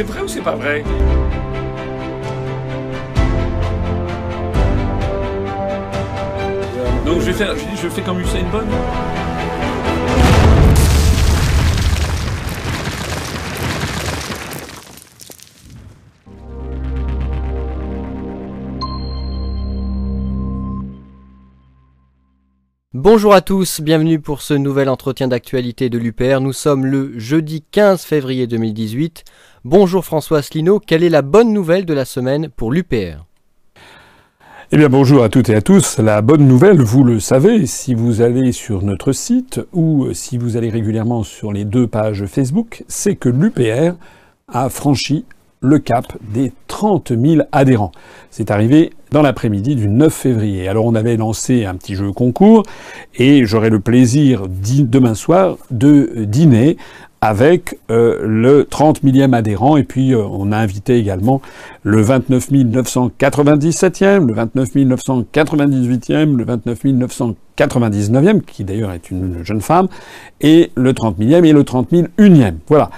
c'est vrai ou c'est pas vrai? Donc je vais faire, je fais comme Usain Bolt. Bonjour à tous, bienvenue pour ce nouvel entretien d'actualité de l'UPR. Nous sommes le jeudi 15 février 2018. Bonjour François Asselineau, quelle est la bonne nouvelle de la semaine pour l'UPR eh bien bonjour à toutes et à tous. La bonne nouvelle, vous le savez, si vous allez sur notre site ou si vous allez régulièrement sur les deux pages Facebook, c'est que l'UPR a franchi le cap des 30 000 adhérents. C'est arrivé dans l'après-midi du 9 février. Alors on avait lancé un petit jeu concours et j'aurai le plaisir demain soir de dîner avec euh, le 30 millième adhérent et puis euh, on a invité également le 29 997e, le 29 998e, le 29 999e qui d'ailleurs est une jeune femme et le 30 millième et le 30 001e. Voilà.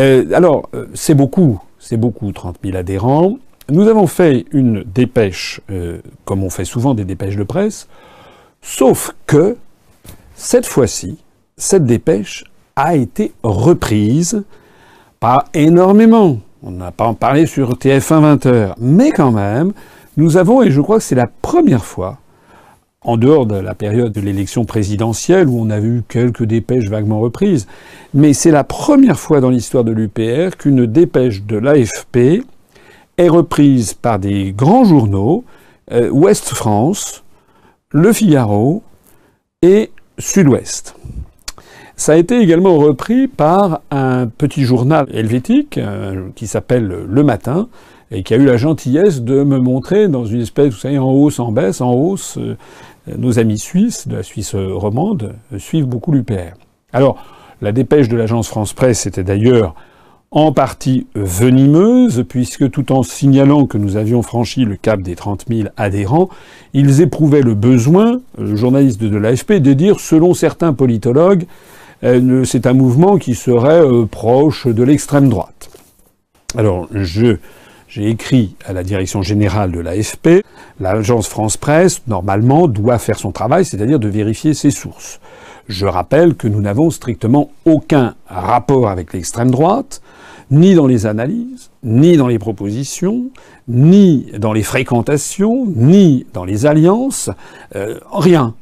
Euh, alors c'est beaucoup c'est beaucoup, 30 000 adhérents. Nous avons fait une dépêche, euh, comme on fait souvent des dépêches de presse, sauf que cette fois-ci, cette dépêche a été reprise pas énormément. On n'a pas en parlé sur TF1 20h, mais quand même, nous avons, et je crois que c'est la première fois, en dehors de la période de l'élection présidentielle où on a vu quelques dépêches vaguement reprises, mais c'est la première fois dans l'histoire de l'UPR qu'une dépêche de l'AFP est reprise par des grands journaux, euh, Ouest France, Le Figaro et Sud-Ouest. Ça a été également repris par un petit journal helvétique euh, qui s'appelle Le Matin et qui a eu la gentillesse de me montrer dans une espèce, vous savez, en hausse, en baisse, en hausse, euh, nos amis suisses, de la Suisse romande, suivent beaucoup l'UPR. Alors, la dépêche de l'agence France Presse était d'ailleurs en partie venimeuse, puisque tout en signalant que nous avions franchi le cap des 30 000 adhérents, ils éprouvaient le besoin, le journaliste de l'AFP, de dire, selon certains politologues, euh, c'est un mouvement qui serait euh, proche de l'extrême droite. Alors, je j'ai écrit à la direction générale de l'AFP, l'agence France Presse, normalement, doit faire son travail, c'est-à-dire de vérifier ses sources. Je rappelle que nous n'avons strictement aucun rapport avec l'extrême droite, ni dans les analyses, ni dans les propositions, ni dans les fréquentations, ni dans les alliances, euh, rien.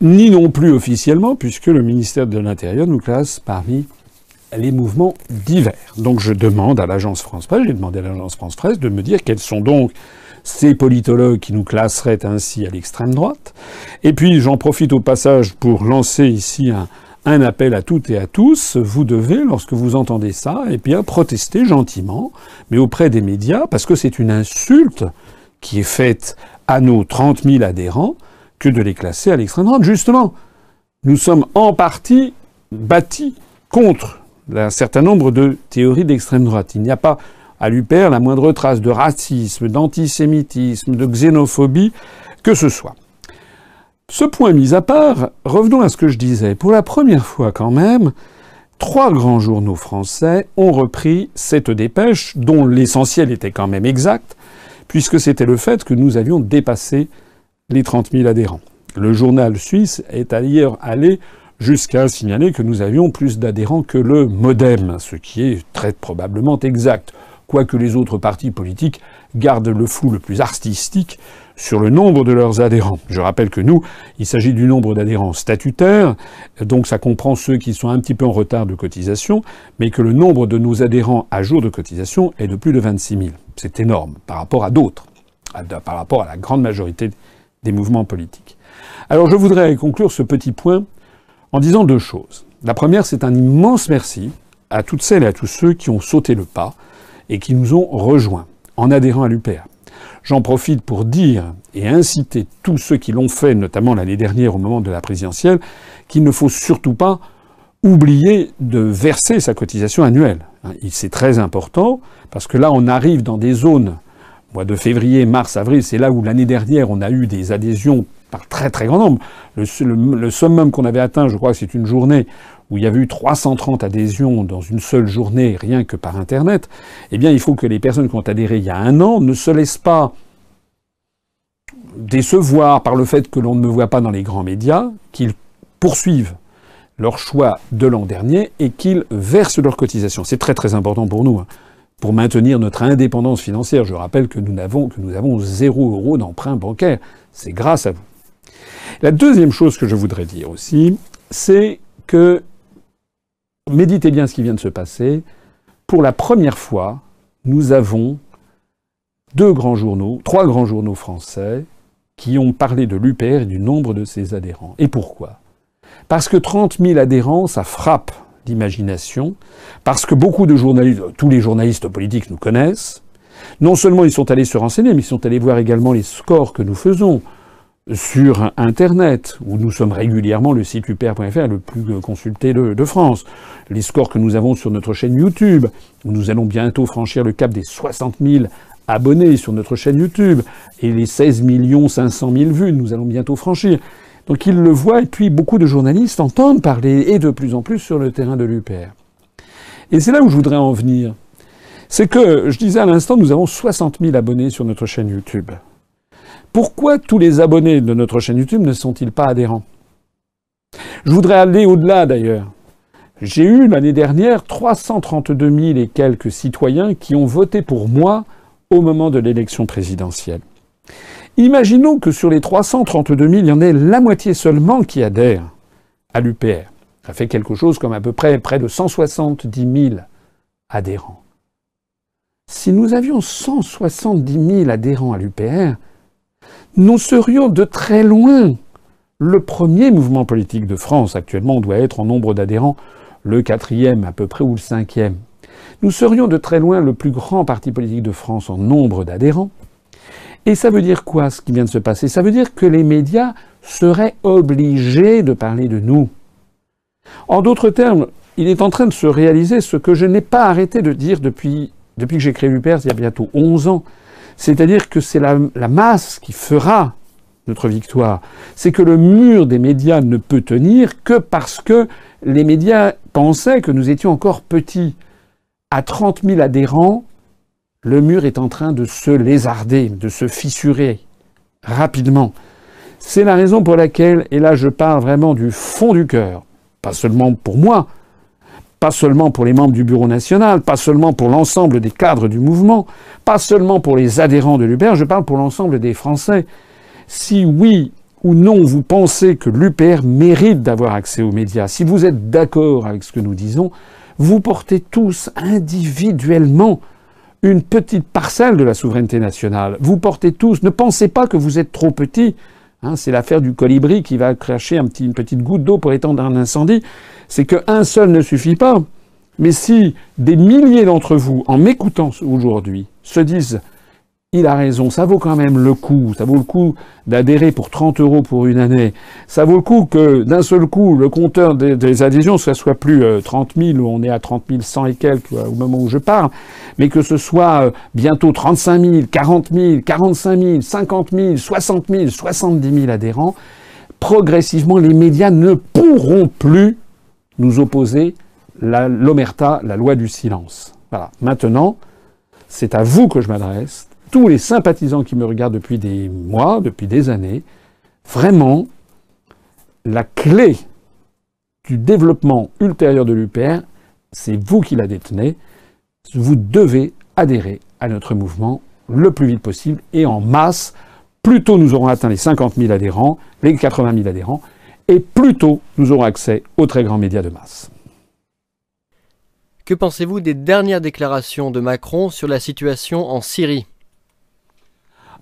Ni non plus officiellement, puisque le ministère de l'Intérieur nous classe parmi les mouvements divers. Donc je demande à l'agence France Presse, j'ai demandé à l'agence France Presse de me dire quels sont donc ces politologues qui nous classeraient ainsi à l'extrême droite. Et puis j'en profite au passage pour lancer ici un, appel à toutes et à tous. Vous devez, lorsque vous entendez ça, eh bien protester gentiment, mais auprès des médias, parce que c'est une insulte qui est faite à nos 30 000 adhérents que de les classer à l'extrême droite. Justement, nous sommes en partie bâtis contre un certain nombre de théories d'extrême droite. Il n'y a pas à l'UPR la moindre trace de racisme, d'antisémitisme, de xénophobie, que ce soit. Ce point mis à part, revenons à ce que je disais. Pour la première fois quand même, trois grands journaux français ont repris cette dépêche, dont l'essentiel était quand même exact, puisque c'était le fait que nous avions dépassé les 30 000 adhérents. Le journal suisse est d'ailleurs allé jusqu'à signaler que nous avions plus d'adhérents que le Modem, ce qui est très probablement exact, quoique les autres partis politiques gardent le flou le plus artistique sur le nombre de leurs adhérents. Je rappelle que nous, il s'agit du nombre d'adhérents statutaires, donc ça comprend ceux qui sont un petit peu en retard de cotisation, mais que le nombre de nos adhérents à jour de cotisation est de plus de 26 000. C'est énorme par rapport à d'autres, par rapport à la grande majorité des mouvements politiques. Alors je voudrais conclure ce petit point en disant deux choses. La première, c'est un immense merci à toutes celles et à tous ceux qui ont sauté le pas et qui nous ont rejoints en adhérant à l'UPR. J'en profite pour dire et inciter tous ceux qui l'ont fait, notamment l'année dernière au moment de la présidentielle, qu'il ne faut surtout pas oublier de verser sa cotisation annuelle. C'est très important parce que là, on arrive dans des zones, mois de février, mars, avril, c'est là où l'année dernière, on a eu des adhésions par très très grand nombre. Le, summum qu'on avait atteint, je crois que c'est une journée où il y a eu 330 adhésions dans une seule journée, rien que par Internet, eh bien, il faut que les personnes qui ont adhéré il y a un an ne se laissent pas décevoir par le fait que l'on ne me voit pas dans les grands médias, qu'ils poursuivent leur choix de l'an dernier et qu'ils versent leurs cotisations. C'est très très important pour nous, hein, pour maintenir notre indépendance financière. Je rappelle que nous avons, que nous avons zéro euro d'emprunt bancaire. C'est grâce à vous. La deuxième chose que je voudrais dire aussi, c'est que méditez bien ce qui vient de se passer. Pour la première fois, nous avons deux grands journaux, trois grands journaux français qui ont parlé de l'UPR et du nombre de ses adhérents. Et pourquoi? Parce que 30 000 adhérents, ça frappe l'imagination, parce que beaucoup de journalistes, tous les journalistes politiques nous connaissent, non seulement ils sont allés se renseigner, mais ils sont allés voir également les scores que nous faisons sur Internet, où nous sommes régulièrement le site upr.fr le plus consulté de, France. Les scores que nous avons sur notre chaîne YouTube, où nous allons bientôt franchir le cap des 60 000 abonnés sur notre chaîne YouTube, et les 16 500 000 vues, nous allons bientôt franchir. Donc ils le voient, et puis beaucoup de journalistes entendent parler, et de plus en plus sur le terrain de l'UPR. Et c'est là où je voudrais en venir. C'est que, je disais à l'instant, nous avons 60 000 abonnés sur notre chaîne YouTube. Pourquoi tous les abonnés de notre chaîne YouTube ne sont-ils pas adhérents? Je voudrais aller au-delà d'ailleurs. J'ai eu l'année dernière 332 000 et quelques citoyens qui ont voté pour moi au moment de l'élection présidentielle. Imaginons que sur les 332 000, il y en ait la moitié seulement qui adhèrent à l'UPR. Ça fait quelque chose comme à peu près près de 170 000 adhérents. Si nous avions 170 000 adhérents à l'UPR, nous serions de très loin le premier mouvement politique de France. Actuellement, on doit être en nombre d'adhérents le quatrième à peu près ou le cinquième. Nous serions de très loin le plus grand parti politique de France en nombre d'adhérents. Et ça veut dire quoi ce qui vient de se passer? Ça veut dire que les médias seraient obligés de parler de nous. En d'autres termes, il est en train de se réaliser ce que je n'ai pas arrêté de dire depuis, que j'ai créé l'UPER, il y a bientôt 11 ans. C'est-à-dire que c'est la, masse qui fera notre victoire. C'est que le mur des médias ne peut tenir que parce que les médias pensaient que nous étions encore petits. À 30 000 adhérents, le mur est en train de se lézarder, de se fissurer rapidement. C'est la raison pour laquelle, et là je parle vraiment du fond du cœur, pas seulement pour moi, pas seulement pour les membres du Bureau national, pas seulement pour l'ensemble des cadres du mouvement, pas seulement pour les adhérents de l'UPR, je parle pour l'ensemble des Français. Si oui ou non vous pensez que l'UPR mérite d'avoir accès aux médias, si vous êtes d'accord avec ce que nous disons, vous portez tous individuellement une petite parcelle de la souveraineté nationale. Vous portez tous, ne pensez pas que vous êtes trop petit. Hein, c'est l'affaire du colibri qui va cracher une petite goutte d'eau pour étendre un incendie c'est qu'un seul ne suffit pas. Mais si des milliers d'entre vous, en m'écoutant aujourd'hui, se disent il a raison, ça vaut quand même le coup, ça vaut le coup d'adhérer pour 30 euros pour une année, ça vaut le coup que d'un seul coup le compteur des, adhésions, ce soit plus 30 000, où on est à 30 100 et quelques euh, au moment où je parle, mais que ce soit euh, bientôt 35 000, 40 000, 45 000, 50 000, 60 000, 70 000 adhérents, progressivement les médias ne pourront plus nous opposer l'omerta, la, loi du silence. Voilà. Maintenant, c'est à vous que je m'adresse, tous les sympathisants qui me regardent depuis des mois, depuis des années, vraiment, la clé du développement ultérieur de l'UPR, c'est vous qui la détenez. Vous devez adhérer à notre mouvement le plus vite possible et en masse. Plus tôt nous aurons atteint les 50 000 adhérents, les 80 000 adhérents, et plus tôt nous aurons accès aux très grands médias de masse. Que pensez-vous des dernières déclarations de Macron sur la situation en Syrie?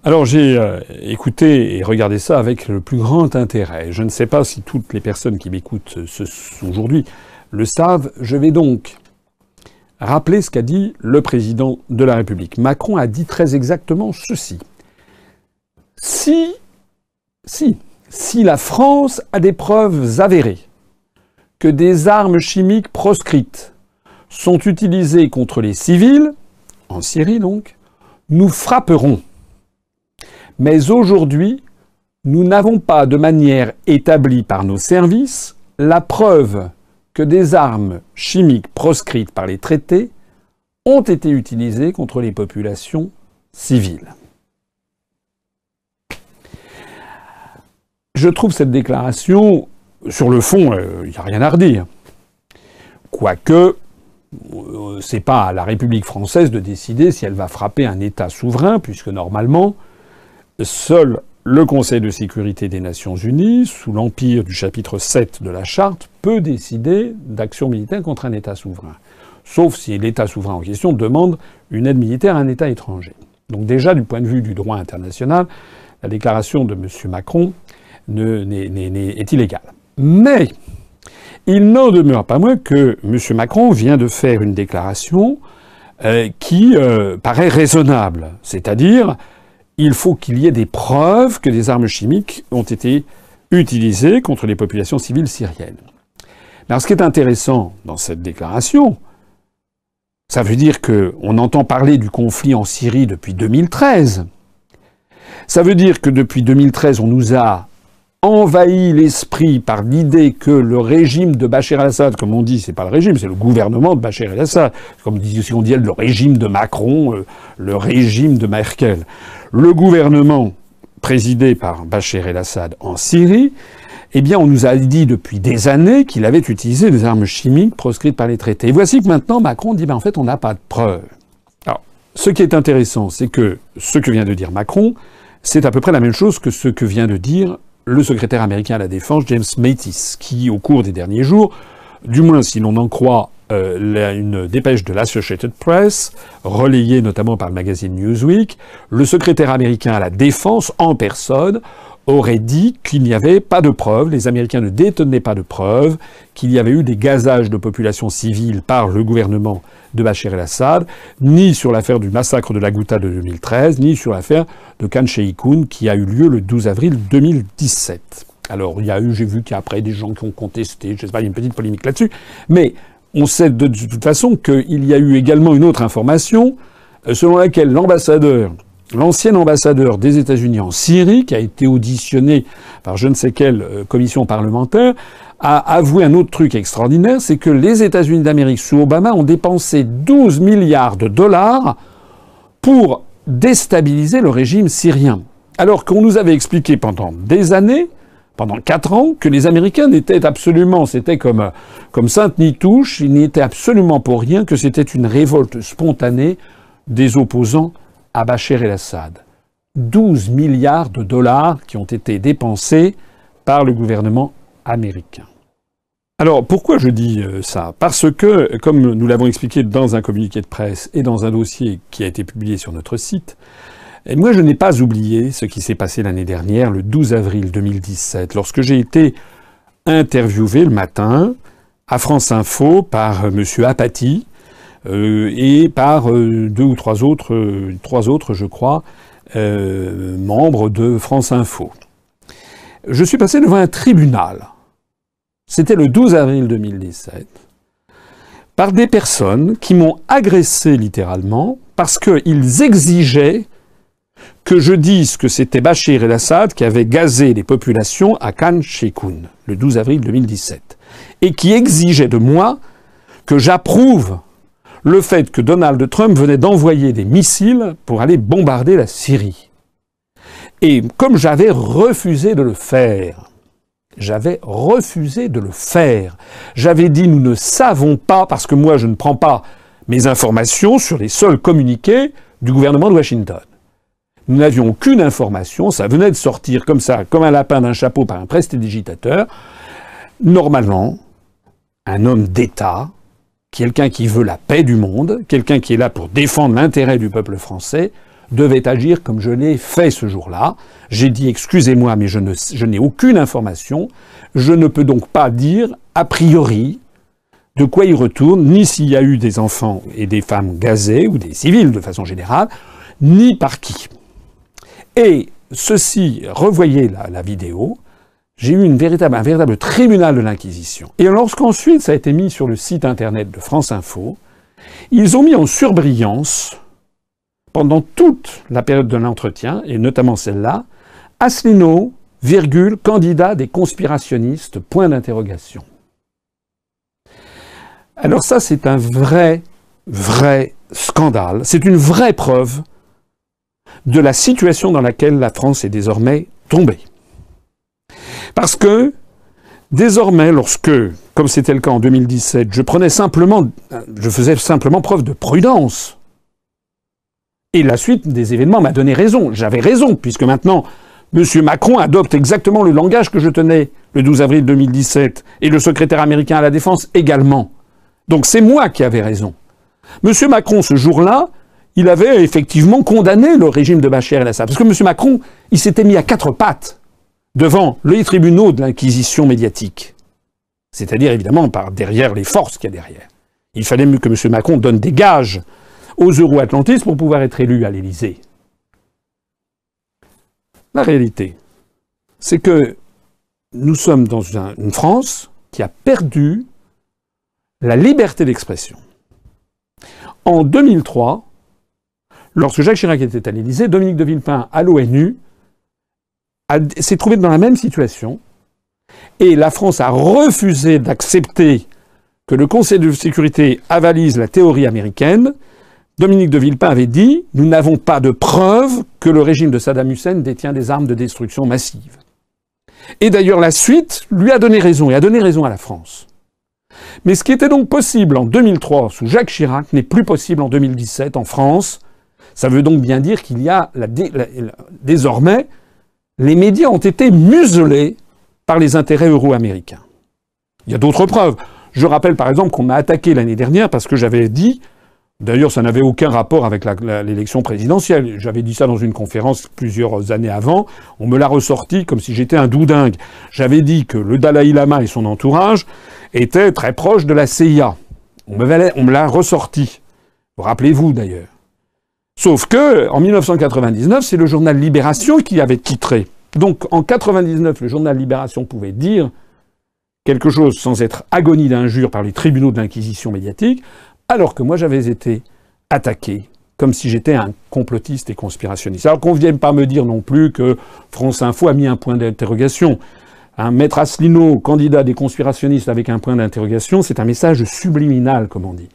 Alors j'ai euh, écouté et regardé ça avec le plus grand intérêt. Je ne sais pas si toutes les personnes qui m'écoutent aujourd'hui le savent. Je vais donc rappeler ce qu'a dit le président de la République. Macron a dit très exactement ceci. Si, si si la France a des preuves avérées que des armes chimiques proscrites sont utilisées contre les civils, en Syrie donc, nous frapperons. Mais aujourd'hui, nous n'avons pas de manière établie par nos services la preuve que des armes chimiques proscrites par les traités ont été utilisées contre les populations civiles. Je trouve cette déclaration, sur le fond, il euh, n'y a rien à redire. Quoique, euh, c'est pas à la République française de décider si elle va frapper un État souverain, puisque normalement, seul le Conseil de sécurité des Nations Unies, sous l'empire du chapitre 7 de la Charte, peut décider d'action militaire contre un État souverain. Sauf si l'État souverain en question demande une aide militaire à un État étranger. Donc déjà, du point de vue du droit international, la déclaration de M. Macron est illégale. Mais il n'en demeure pas moins que M. Macron vient de faire une déclaration euh, qui euh, paraît raisonnable, c'est-à-dire il faut qu'il y ait des preuves que des armes chimiques ont été utilisées contre les populations civiles syriennes. Alors ce qui est intéressant dans cette déclaration, ça veut dire qu'on entend parler du conflit en Syrie depuis 2013. Ça veut dire que depuis 2013, on nous a envahi l'esprit par l'idée que le régime de Bachar el-Assad, comme on dit, c'est pas le régime, c'est le gouvernement de Bachar el-Assad, comme si on dit le régime de Macron, euh, le régime de Merkel. Le gouvernement présidé par Bachar el-Assad en Syrie, eh bien, on nous a dit depuis des années qu'il avait utilisé des armes chimiques proscrites par les traités. Et voici que maintenant Macron dit, ben, en fait, on n'a pas de preuves. Alors, ce qui est intéressant, c'est que ce que vient de dire Macron, c'est à peu près la même chose que ce que vient de dire le secrétaire américain à la Défense, James Mattis, qui, au cours des derniers jours, du moins si l'on en croit euh, une dépêche de l'Associated Press, relayée notamment par le magazine Newsweek, le secrétaire américain à la Défense, en personne, aurait dit qu'il n'y avait pas de preuves, les Américains ne détenaient pas de preuves, qu'il y avait eu des gazages de populations civiles par le gouvernement de Bachar el-Assad, ni sur l'affaire du massacre de la Ghouta de 2013, ni sur l'affaire de Khan Sheikhoun qui a eu lieu le 12 avril 2017. Alors, il y a eu, j'ai vu qu'après des gens qui ont contesté, je sais pas, il y a une petite polémique là-dessus, mais on sait de, toute façon qu'il y a eu également une autre information euh, selon laquelle l'ambassadeur l'ancien ambassadeur des États-Unis en Syrie, qui a été auditionné par je ne sais quelle euh, commission parlementaire, a avoué un autre truc extraordinaire, c'est que les États-Unis d'Amérique sous Obama ont dépensé 12 milliards de dollars pour déstabiliser le régime syrien. Alors qu'on nous avait expliqué pendant des années, pendant quatre ans, que les Américains n'étaient absolument, c'était comme, comme Sainte-Nitouche, ils n'étaient absolument pour rien, que c'était une révolte spontanée des opposants à Bachar el-Assad. 12 milliards de dollars qui ont été dépensés par le gouvernement américain. Alors pourquoi je dis euh, ça? Parce que, comme nous l'avons expliqué dans un communiqué de presse et dans un dossier qui a été publié sur notre site, et moi je n'ai pas oublié ce qui s'est passé l'année dernière, le 12 avril 2017, lorsque j'ai été interviewé le matin à France Info par M. Apathy, euh, et par euh, deux ou trois autres, euh, trois autres, je crois, membres de France Info. Je suis passé devant un tribunal. C'était le 12 avril 2017 par des personnes qui m'ont agressé littéralement parce qu'ils exigeaient que je dise que c'était Bachir el-Assad qui avait gazé les populations à Khan Sheikhoun le 12 avril 2017 et qui exigeait de moi que j'approuve le fait que Donald Trump venait d'envoyer des missiles pour aller bombarder la Syrie. Et comme j'avais refusé de le faire, j'avais refusé de le faire. J'avais dit nous ne savons pas, parce que moi je ne prends pas mes informations sur les seuls communiqués du gouvernement de Washington. Nous n'avions aucune information, ça venait de sortir comme ça, comme un lapin d'un chapeau par un prestidigitateur. Normalement, un homme d'État quelqu'un qui veut la paix du monde, quelqu'un qui est là pour défendre l'intérêt du peuple français, devait agir comme je l'ai fait ce jour-là. J'ai dit excusez-moi, mais je, n'ai aucune information. Je ne peux donc pas dire a priori de quoi il retourne, ni s'il y a eu des enfants et des femmes gazés, ou des civils de façon générale, ni par qui. Et ceci, revoyez la vidéo, j'ai eu un véritable tribunal de l'Inquisition. Et lorsqu'ensuite ça a été mis sur le site internet de France Info, ils ont mis en surbrillance, pendant toute la période de l'entretien, et notamment celle-là, Asselineau, virgule, candidat des conspirationnistes, point d'interrogation. Alors ça, c'est un vrai, vrai scandale. C'est une vraie preuve de la situation dans laquelle la France est désormais tombée. Parce que désormais, lorsque, comme c'était le cas en 2017, je prenais simplement, je faisais simplement preuve de prudence, et la suite des événements m'a donné raison. J'avais raison, puisque maintenant, M. Macron adopte exactement le langage que je tenais le 12 avril 2017, et le secrétaire américain à la Défense également. Donc c'est moi qui avais raison. M. Macron, ce jour-là, il avait effectivement condamné le régime de Bachar el-Assad. Parce que M. Macron, il s'était mis à quatre pattes devant les tribunaux de l'inquisition médiatique. C'est-à-dire, évidemment, par derrière les forces qu'il y a derrière. Il fallait mieux que M. Macron donne des gages aux euro-atlantistes pour pouvoir être élu à l'Élysée. La réalité, c'est que nous sommes dans une France qui a perdu la liberté d'expression. En 2003, lorsque Jacques Chirac était à l'Élysée, Dominique de Villepin, à l'ONU, s'est trouvé dans la même situation. Et la France a refusé d'accepter que le Conseil de sécurité avalise la théorie américaine. Dominique de Villepin avait dit Nous n'avons pas de preuve que le régime de Saddam Hussein détient des armes de destruction massive. Et d'ailleurs, la suite lui a donné raison et a donné raison à la France. Mais ce qui était donc possible en 2003 sous Jacques Chirac n'est plus possible en 2017 en France. Ça veut donc bien dire qu'il y a désormais les médias ont été muselés par les intérêts euro-américains. Il y a d'autres preuves. Je rappelle par exemple qu'on m'a attaqué l'année dernière parce que j'avais dit, d'ailleurs ça n'avait aucun rapport avec l'élection présidentielle, j'avais dit ça dans une conférence plusieurs années avant, on me l'a ressorti comme si j'étais un doudingue. J'avais dit que le Dalai Lama et son entourage étaient très proches de la CIA. On me l'a ressorti. Rappelez-vous d'ailleurs. Sauf que, en 1999, c'est le journal Libération qui avait titré. Donc, en 99, le journal Libération pouvait dire quelque chose sans être agonie d'injures par les tribunaux de l'inquisition médiatique, alors que moi j'avais été attaqué comme si j'étais un complotiste et conspirationniste. Alors qu'on ne vienne pas me dire non plus que France Info a mis un point d'interrogation. Un maître Asselineau, candidat des conspirationnistes avec un point d'interrogation, c'est un message subliminal, comme on dit.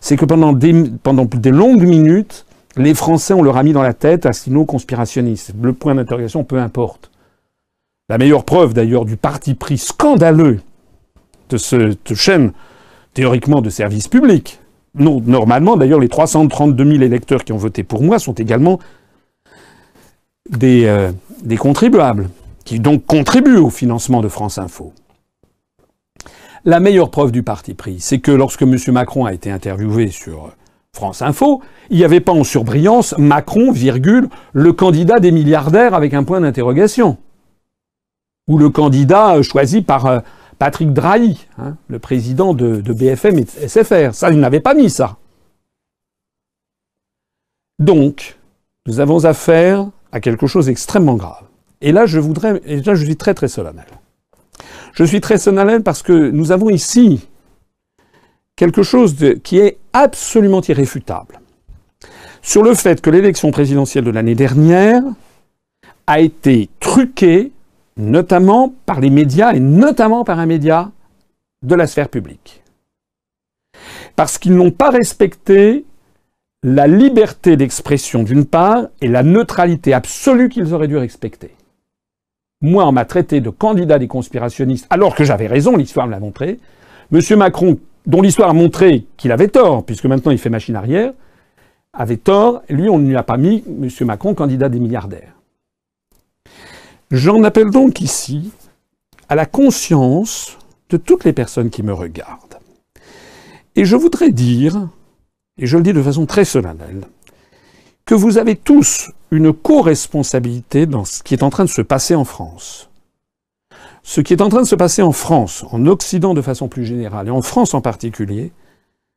C'est que pendant pendant des longues minutes, les Français, on leur a mis dans la tête un sino conspirationniste. Le point d'interrogation, peu importe. La meilleure preuve d'ailleurs du parti pris scandaleux de cette chaîne théoriquement de service public. Non, normalement, d'ailleurs, les 332 000 électeurs qui ont voté pour moi sont également euh, des contribuables, qui donc contribuent au financement de France Info. La meilleure preuve du parti pris, c'est que lorsque M. Macron a été interviewé sur France Info, il n'y avait pas en surbrillance Macron, virgule, le candidat des milliardaires avec un point d'interrogation. Ou le candidat euh, choisi par euh, Patrick Drahi, hein, le président de, BFM et SFR. Ça, il n'avait pas mis ça. Donc, nous avons affaire à quelque chose d'extrêmement grave. Et là, je voudrais, et là, je suis très très solennel. Je suis très solennel parce que nous avons ici quelque chose qui est absolument irréfutable sur le fait que l'élection présidentielle de l'année dernière a été truquée notamment par les médias et notamment par un média de la sphère publique. Parce qu'ils n'ont pas respecté la liberté d'expression d'une part et la neutralité absolue qu'ils auraient dû respecter. Moi, on m'a traité de candidat des conspirationnistes, alors que j'avais raison, l'histoire me l'a montré. Monsieur Macron dont l'histoire a montré qu'il avait tort, puisque maintenant il fait machine arrière, avait tort, lui on ne lui a pas mis M. Macron candidat des milliardaires. J'en appelle donc ici à la conscience de toutes les personnes qui me regardent. Et je voudrais dire, et je le dis de façon très solennelle, que vous avez tous une co-responsabilité dans ce qui est en train de se passer en France. Ce qui est en train de se passer en France, en Occident de façon plus générale, et en France en particulier,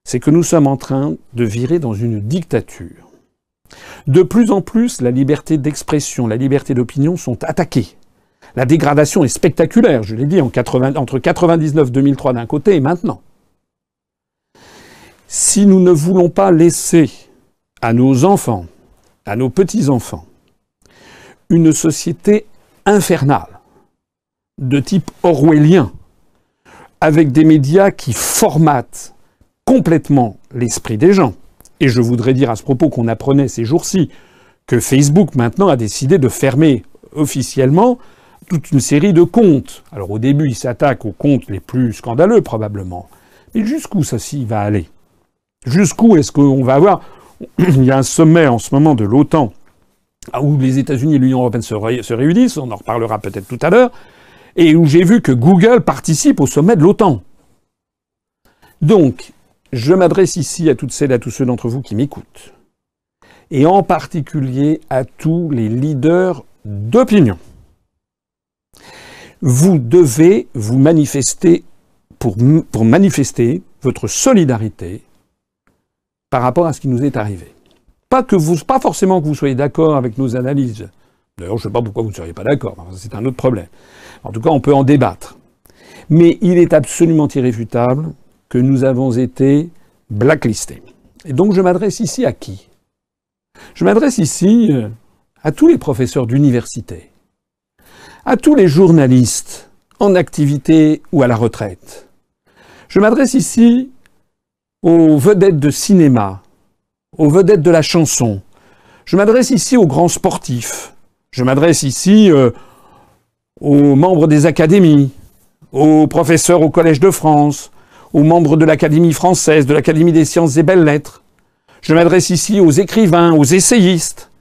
c'est que nous sommes en train de virer dans une dictature. De plus en plus, la liberté d'expression, la liberté d'opinion sont attaquées. La dégradation est spectaculaire, je l'ai dit, en 80, entre 99-2003 d'un côté et maintenant. Si nous ne voulons pas laisser à nos enfants, à nos petits-enfants, une société infernale, de type orwellien, avec des médias qui formatent complètement l'esprit des gens. Et je voudrais dire à ce propos qu'on apprenait ces jours-ci que Facebook maintenant a décidé de fermer officiellement toute une série de comptes. Alors au début, il s'attaque aux comptes les plus scandaleux probablement. Mais jusqu'où ça va aller? Jusqu'où est-ce qu'on va avoir Il y a un sommet en ce moment de l'OTAN où les États-Unis et l'Union européenne se, réunissent, on en reparlera peut-être tout à l'heure, et où j'ai vu que Google participe au sommet de l'OTAN. Donc, je m'adresse ici à toutes celles et à tous ceux d'entre vous qui m'écoutent, et en particulier à tous les leaders d'opinion. Vous devez vous manifester pour, manifester votre solidarité par rapport à ce qui nous est arrivé. Pas forcément que vous soyez d'accord avec nos analyses. D'ailleurs, je ne sais pas pourquoi vous ne seriez pas d'accord. C'est un autre problème. En tout cas, on peut en débattre. Mais il est absolument irréfutable que nous avons été blacklistés. Et donc, je m'adresse ici à qui? Je m'adresse ici euh, à tous les professeurs d'université, à tous les journalistes en activité ou à la retraite. Je m'adresse ici aux vedettes de cinéma, aux vedettes de la chanson. Je m'adresse ici aux grands sportifs. Je m'adresse ici euh, aux membres des académies, aux professeurs au Collège de France, aux membres de l'Académie française, de l'Académie des sciences et belles lettres. Je m'adresse ici aux écrivains, aux essayistes.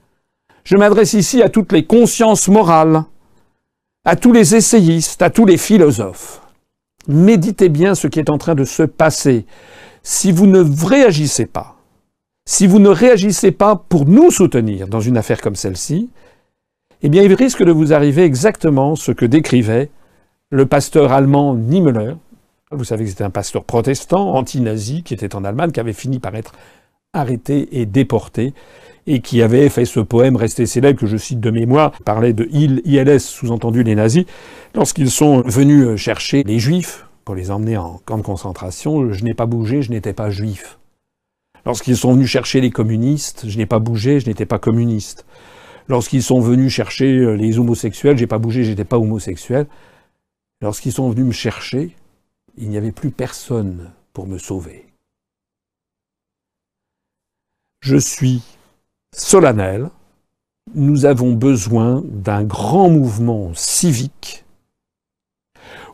Je m'adresse ici à toutes les consciences morales, à tous les essayistes, à tous les philosophes. Méditez bien ce qui est en train de se passer. Si vous ne réagissez pas, si vous ne réagissez pas pour nous soutenir dans une affaire comme celle-ci, eh bien il risque de vous arriver exactement ce que décrivait le pasteur allemand Niemöller. Vous savez que c'était un pasteur protestant, anti-nazi, qui était en Allemagne, qui avait fini par être arrêté et déporté, et qui avait fait ce poème resté célèbre que je cite de mémoire, parlait de IL, ILS, sous-entendu les nazis, lorsqu'ils sont venus chercher les juifs pour les emmener en camp de concentration, je n'ai pas bougé, je n'étais pas juif. Lorsqu'ils sont venus chercher les communistes, je n'ai pas bougé, je n'étais pas communiste. Lorsqu'ils sont venus chercher euh, les homosexuels, j'ai pas bougé, j'étais pas homosexuel. Lorsqu'ils sont venus me chercher, il n'y avait plus personne pour me sauver. Je suis solennel. Nous avons besoin d'un grand mouvement civique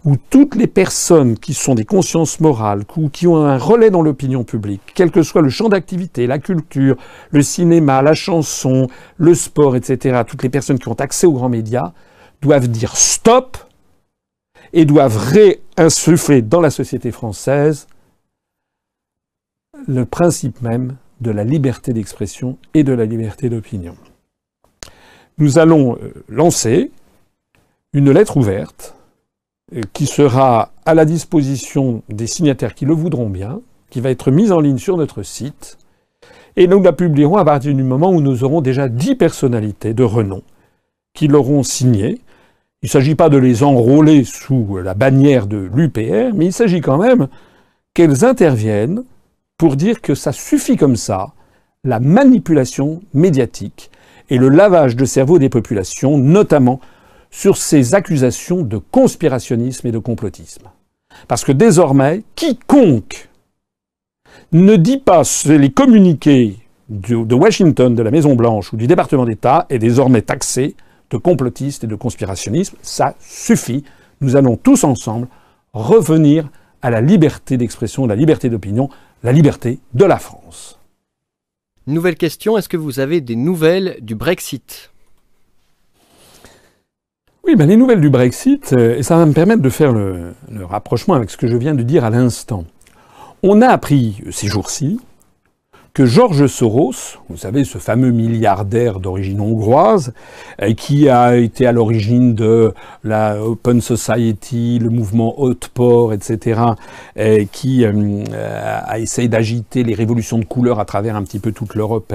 où toutes les personnes qui sont des consciences morales, ou qui ont un relais dans l'opinion publique, quel que soit le champ d'activité, la culture, le cinéma, la chanson, le sport, etc., toutes les personnes qui ont accès aux grands médias, doivent dire stop et doivent réinsuffler dans la société française le principe même de la liberté d'expression et de la liberté d'opinion. Nous allons euh, lancer une lettre ouverte qui sera à la disposition des signataires qui le voudront bien, qui va être mise en ligne sur notre site. Et nous la publierons à partir du moment où nous aurons déjà dix personnalités de renom qui l'auront signée. Il ne s'agit pas de les enrôler sous la bannière de l'UPR, mais il s'agit quand même qu'elles interviennent pour dire que ça suffit comme ça, la manipulation médiatique et le lavage de cerveau des populations, notamment sur ces accusations de conspirationnisme et de complotisme. Parce que désormais, quiconque ne dit pas les communiqués de Washington, de la Maison-Blanche ou du département d'État est désormais taxé de complotiste et de conspirationnisme. Ça suffit. Nous allons tous ensemble revenir à la liberté d'expression, la liberté d'opinion, la liberté de la France. Nouvelle question, est-ce que vous avez des nouvelles du Brexit? Oui, ben les nouvelles du Brexit, euh, et ça va me permettre de faire le, rapprochement avec ce que je viens de dire à l'instant. On a appris euh, ces jours-ci que George Soros, vous savez, ce fameux milliardaire d'origine hongroise, euh, qui a été à l'origine de la Open Society, le mouvement Haute-Port, etc., qui a essayé d'agiter les révolutions de couleur à travers un petit peu toute l'Europe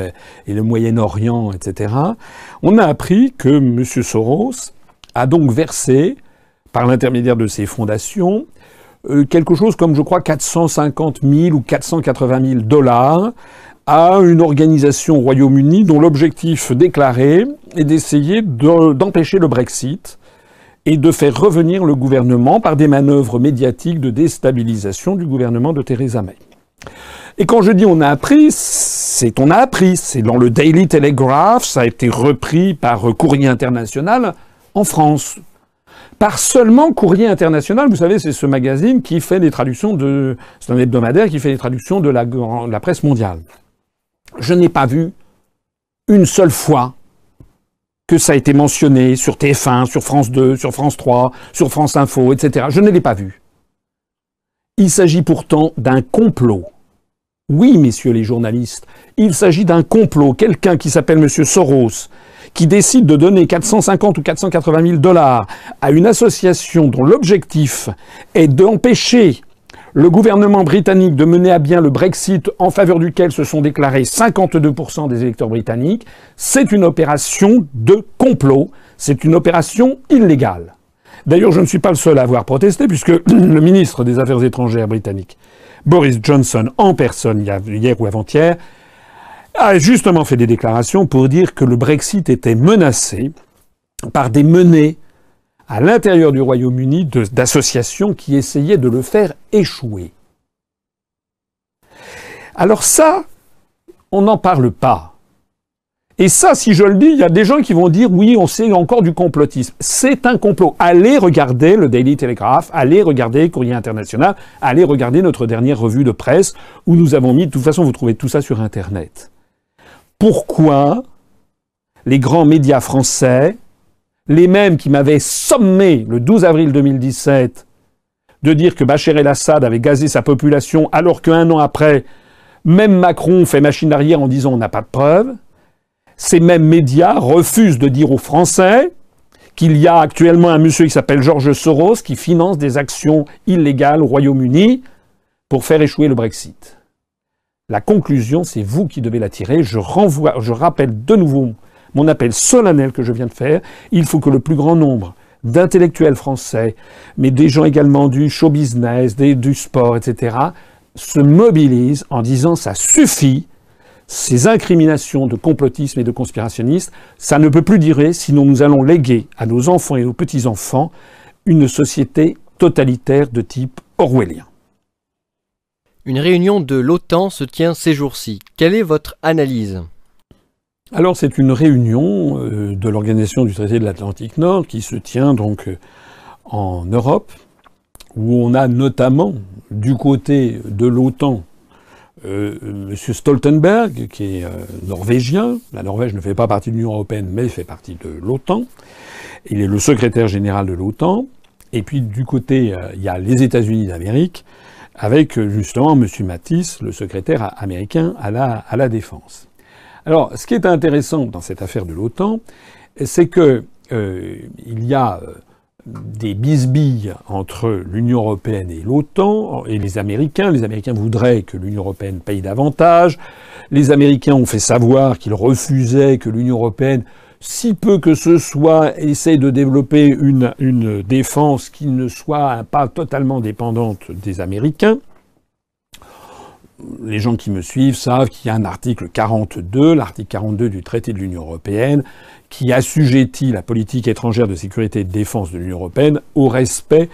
et le Moyen-Orient, etc., on a appris que M. Soros a donc versé, par l'intermédiaire de ses fondations, euh, quelque chose comme, je crois, 450 000 ou 480 000 dollars à une organisation au Royaume-Uni dont l'objectif déclaré est d'essayer d'empêcher le Brexit et de faire revenir le gouvernement par des manœuvres médiatiques de déstabilisation du gouvernement de Theresa May. Et quand je dis on a appris, c'est on a appris. C'est dans le Daily Telegraph, ça a été repris par Courrier International en France. Par seulement Courrier International, vous savez, c'est ce magazine qui fait des traductions de. C'est un hebdomadaire qui fait des traductions de la, presse mondiale. Je n'ai pas vu une seule fois que ça a été mentionné sur TF1, sur France 2, sur France 3, sur France Info, etc. Je ne l'ai pas vu. Il s'agit pourtant d'un complot. Oui, messieurs les journalistes, il s'agit d'un complot. Quelqu'un qui s'appelle M. Soros, qui décide de donner 450 ou 480 000 dollars à une association dont l'objectif est d'empêcher le gouvernement britannique de mener à bien le Brexit en faveur duquel se sont déclarés 52% des électeurs britanniques, c'est une opération de complot, c'est une opération illégale. D'ailleurs, je ne suis pas le seul à avoir protesté, puisque le ministre des Affaires étrangères britannique, Boris Johnson, en personne hier ou avant-hier, a justement fait des déclarations pour dire que le Brexit était menacé par des menées à l'intérieur du Royaume-Uni d'associations qui essayaient de le faire échouer. Alors ça, on n'en parle pas. Et ça, si je le dis, il y a des gens qui vont dire oui, on sait encore du complotisme. C'est un complot. Allez regarder le Daily Telegraph, allez regarder Courrier International, allez regarder notre dernière revue de presse où nous avons mis, de toute façon, vous trouvez tout ça sur Internet. Pourquoi les grands médias français les mêmes qui m'avaient sommé le 12 avril 2017 de dire que Bachar el-Assad avait gazé sa population alors qu'un an après, même Macron fait machine arrière en disant on n'a pas de preuves, ces mêmes médias refusent de dire aux Français qu'il y a actuellement un monsieur qui s'appelle Georges Soros qui finance des actions illégales au Royaume-Uni pour faire échouer le Brexit. La conclusion, c'est vous qui devez la tirer. Je rappelle de nouveau mon appel solennel que je viens de faire, il faut que le plus grand nombre d'intellectuels français, mais des gens également du show business, du sport, etc., se mobilisent en disant ça suffit, ces incriminations de complotisme et de conspirationnistes, ça ne peut plus durer, sinon nous allons léguer à nos enfants et aux petits-enfants une société totalitaire de type orwellien. Une réunion de l'OTAN se tient ces jours-ci. Quelle est votre analyse? Alors c'est une réunion euh, de l'organisation du traité de l'Atlantique Nord qui se tient donc euh, en Europe, où on a notamment du côté de l'OTAN euh, M. Stoltenberg, qui est norvégien. La Norvège ne fait pas partie de l'Union européenne, mais fait partie de l'OTAN. Il est le secrétaire général de l'OTAN. Et puis du côté, il y a les États-Unis d'Amérique, avec justement M. Mattis, le secrétaire américain à la, à la défense. Alors, ce qui est intéressant dans cette affaire de l'OTAN, c'est que euh, il y a euh, des bisbilles entre l'Union européenne et l'OTAN et les Américains. Les Américains voudraient que l'Union européenne paye davantage. Les Américains ont fait savoir qu'ils refusaient que l'Union européenne, si peu que ce soit, essaie de développer une, défense qui ne soit pas totalement dépendante des Américains. Les gens qui me suivent savent qu'il y a un article 42, l'article 42 du traité de l'Union européenne, qui assujettit la politique étrangère de sécurité et de défense de l'Union européenne au respect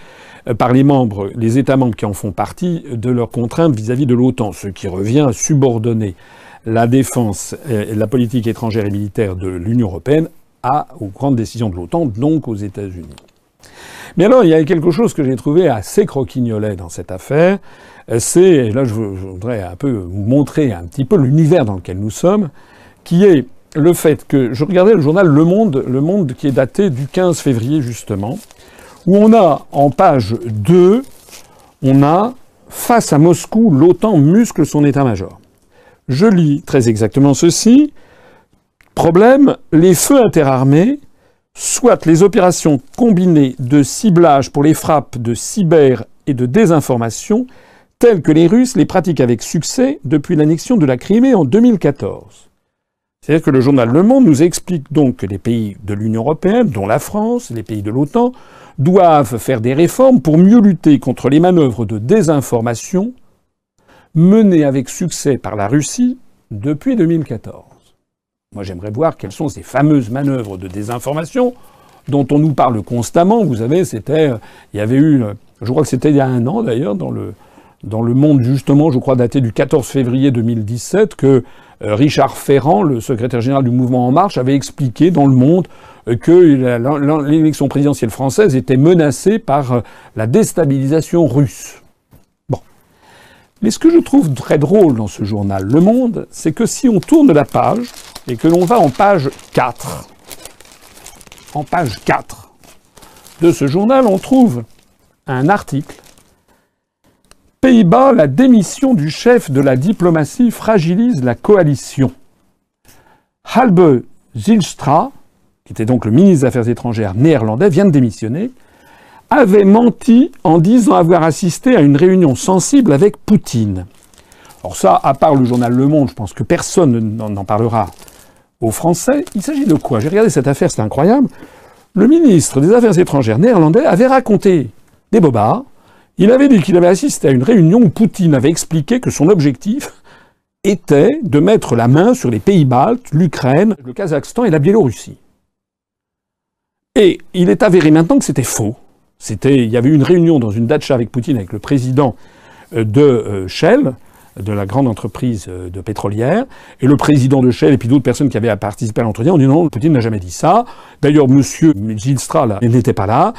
euh, par les membres, les États membres qui en font partie, de leurs contraintes vis-à-vis de l'OTAN, ce qui revient à subordonner la défense et la politique étrangère et militaire de l'Union européenne à, aux grandes décisions de l'OTAN, donc aux États-Unis. Mais alors, il y a quelque chose que j'ai trouvé assez croquignolet dans cette affaire, c'est, là je, voudrais un peu vous montrer un petit peu l'univers dans lequel nous sommes, qui est le fait que je regardais le journal Le Monde, Le Monde qui est daté du 15 février justement, où on a en page 2, on a face à Moscou, l'OTAN muscle son état-major. Je lis très exactement ceci. Problème, les feux interarmés, soit les opérations combinées de ciblage pour les frappes de cyber et de désinformation, telles que les Russes les pratiquent avec succès depuis l'annexion de la Crimée en 2014. C'est-à-dire que le journal Le Monde nous explique donc que les pays de l'Union européenne, dont la France, les pays de l'OTAN, doivent faire des réformes pour mieux lutter contre les manœuvres de désinformation menées avec succès par la Russie depuis 2014. Moi j'aimerais voir quelles sont ces fameuses manœuvres de désinformation dont on nous parle constamment. Vous savez, c'était, il y avait eu, je crois que c'était il y a un an d'ailleurs, dans le, dans le monde justement, je crois daté du 14 février 2017, que euh, Richard Ferrand, le secrétaire général du mouvement En Marche, avait expliqué dans le monde euh, que l'élection présidentielle française était menacée par euh, la déstabilisation russe. Mais ce que je trouve très drôle dans ce journal Le Monde, c'est que si on tourne la page et que l'on va en page 4, en page 4 de ce journal, on trouve un article Pays-Bas, la démission du chef de la diplomatie fragilise la coalition. Halbe Zilstra, qui était donc le ministre des Affaires étrangères néerlandais, vient de démissionner, avait menti en disant avoir assisté à une réunion sensible avec Poutine. Alors ça, à part le journal Le Monde, je pense que personne n'en parlera aux Français. Il s'agit de quoi? J'ai regardé cette affaire, c'est incroyable. Le ministre des Affaires étrangères néerlandais avait raconté des bobards il avait dit qu'il avait assisté à une réunion où Poutine avait expliqué que son objectif était de mettre la main sur les pays baltes, l'Ukraine, le Kazakhstan et la Biélorussie. Et il est avéré maintenant que c'était faux. Il y avait eu une réunion dans une datcha avec Poutine, avec le président euh, de euh, Shell, de la grande entreprise euh, de pétrolière, et le président de Shell et puis d'autres personnes qui avaient participé à l'entretien ont dit non, Poutine n'a jamais dit ça. D'ailleurs, Monsieur Gilstra, n'était pas là.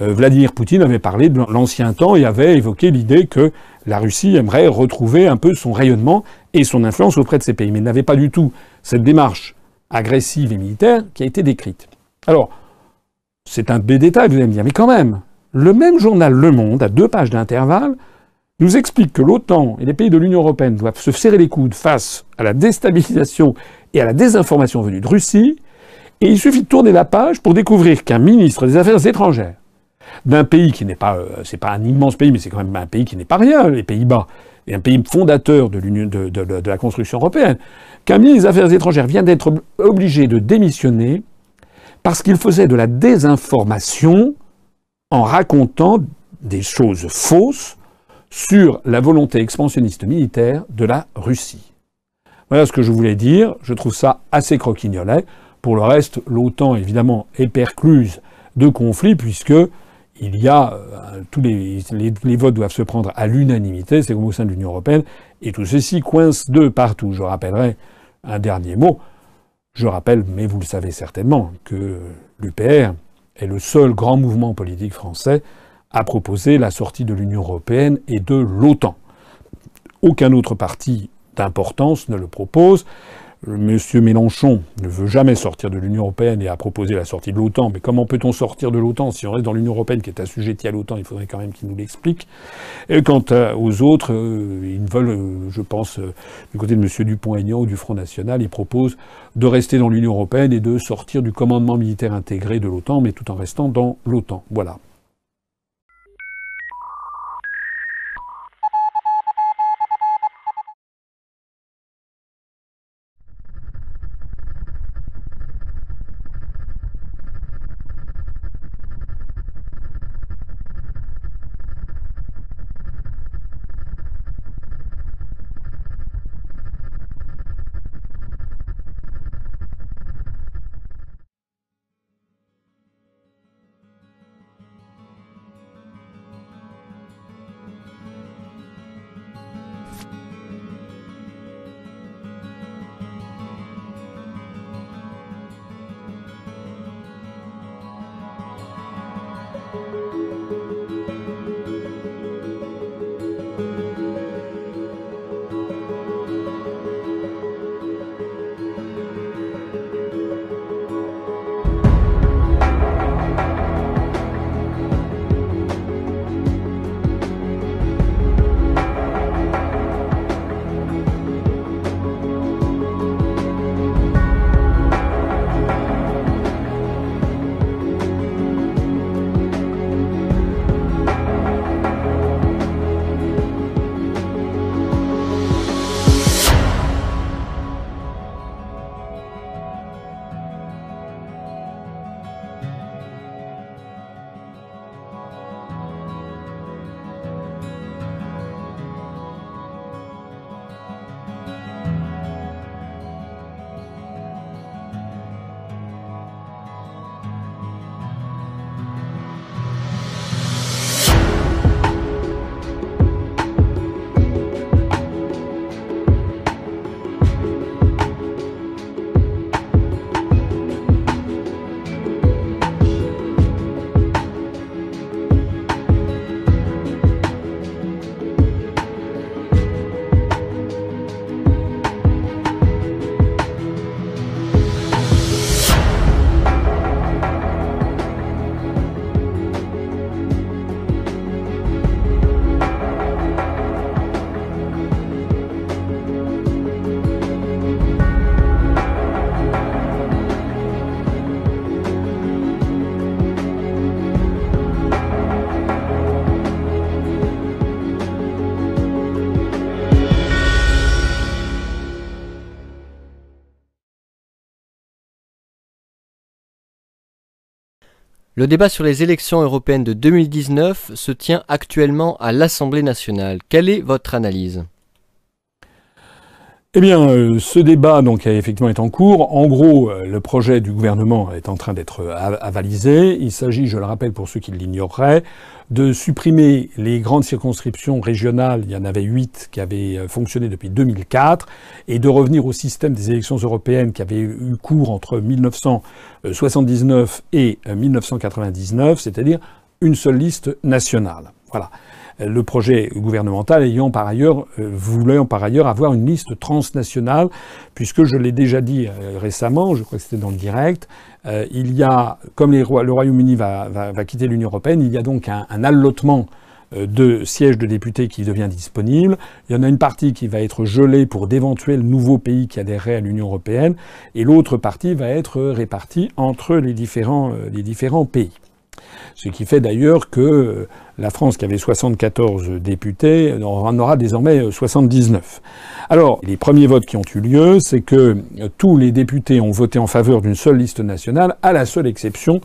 Vladimir Poutine avait parlé de l'ancien temps et avait évoqué l'idée que la Russie aimerait retrouver un peu son rayonnement et son influence auprès de ces pays, mais n'avait pas du tout cette démarche agressive et militaire qui a été décrite. Alors, c'est un détail, vous allez me dire, mais quand même, le même journal Le Monde, à deux pages d'intervalle, nous explique que l'OTAN et les pays de l'Union européenne doivent se serrer les coudes face à la déstabilisation et à la désinformation venue de Russie, et il suffit de tourner la page pour découvrir qu'un ministre des Affaires étrangères d'un pays qui n'est pas, euh, c'est pas un immense pays, mais c'est quand même un pays qui n'est pas rien, les Pays-Bas, et un pays fondateur de, la construction européenne, qu'un ministre des Affaires étrangères vient d'être obligé de démissionner parce qu'il faisait de la désinformation en racontant des choses fausses sur la volonté expansionniste militaire de la Russie. Voilà ce que je voulais dire. Je trouve ça assez croquignolet. Pour le reste, l'OTAN, évidemment, est percluse de conflits, puisque il y a euh, tous les, les, votes doivent se prendre à l'unanimité, c'est comme au sein de l'Union européenne, et tout ceci coince de partout. Je rappellerai un dernier mot. Je rappelle, mais vous le savez certainement, que l'UPR est le seul grand mouvement politique français à proposer la sortie de l'Union européenne et de l'OTAN. Aucun autre parti d'importance ne le propose. Monsieur Mélenchon ne veut jamais sortir de l'Union européenne et a proposé la sortie de l'OTAN. Mais comment peut-on sortir de l'OTAN si on reste dans l'Union européenne qui est assujettie à l'OTAN? Il faudrait quand même qu'il nous l'explique. Et quant aux autres, euh, ils veulent, euh, je pense, euh, du côté de Monsieur Dupont-Aignan ou du Front National, ils proposent de rester dans l'Union européenne et de sortir du commandement militaire intégré de l'OTAN, mais tout en restant dans l'OTAN. Voilà. Le débat sur les élections européennes de 2019 se tient actuellement à l'Assemblée nationale. Quelle est votre analyse? Eh bien, euh, ce débat donc effectivement est en cours. En gros, euh, le projet du gouvernement est en train d'être euh, avalisé. Il s'agit, je le rappelle pour ceux qui l'ignoreraient, de supprimer les grandes circonscriptions régionales. Il y en avait huit qui avaient fonctionné depuis 2004 et de revenir au système des élections européennes qui avait eu cours entre 1979 et 1999, c'est-à-dire une seule liste nationale. Voilà le projet gouvernemental ayant par ailleurs euh, voulant par ailleurs avoir une liste transnationale, puisque je l'ai déjà dit euh, récemment, je crois que c'était dans le direct, euh, il y a, comme le Royaume-Uni va, quitter l'Union européenne, il y a donc un, allotement de sièges de députés qui devient disponible. Il y en a une partie qui va être gelée pour d'éventuels nouveaux pays qui adhéreraient à l'Union européenne, et l'autre partie va être répartie entre les différents pays. Ce qui fait d'ailleurs que la France, qui avait 74 députés, en aura désormais 79. Alors, les premiers votes qui ont eu lieu, c'est que tous les députés ont voté en faveur d'une seule liste nationale, à la seule exception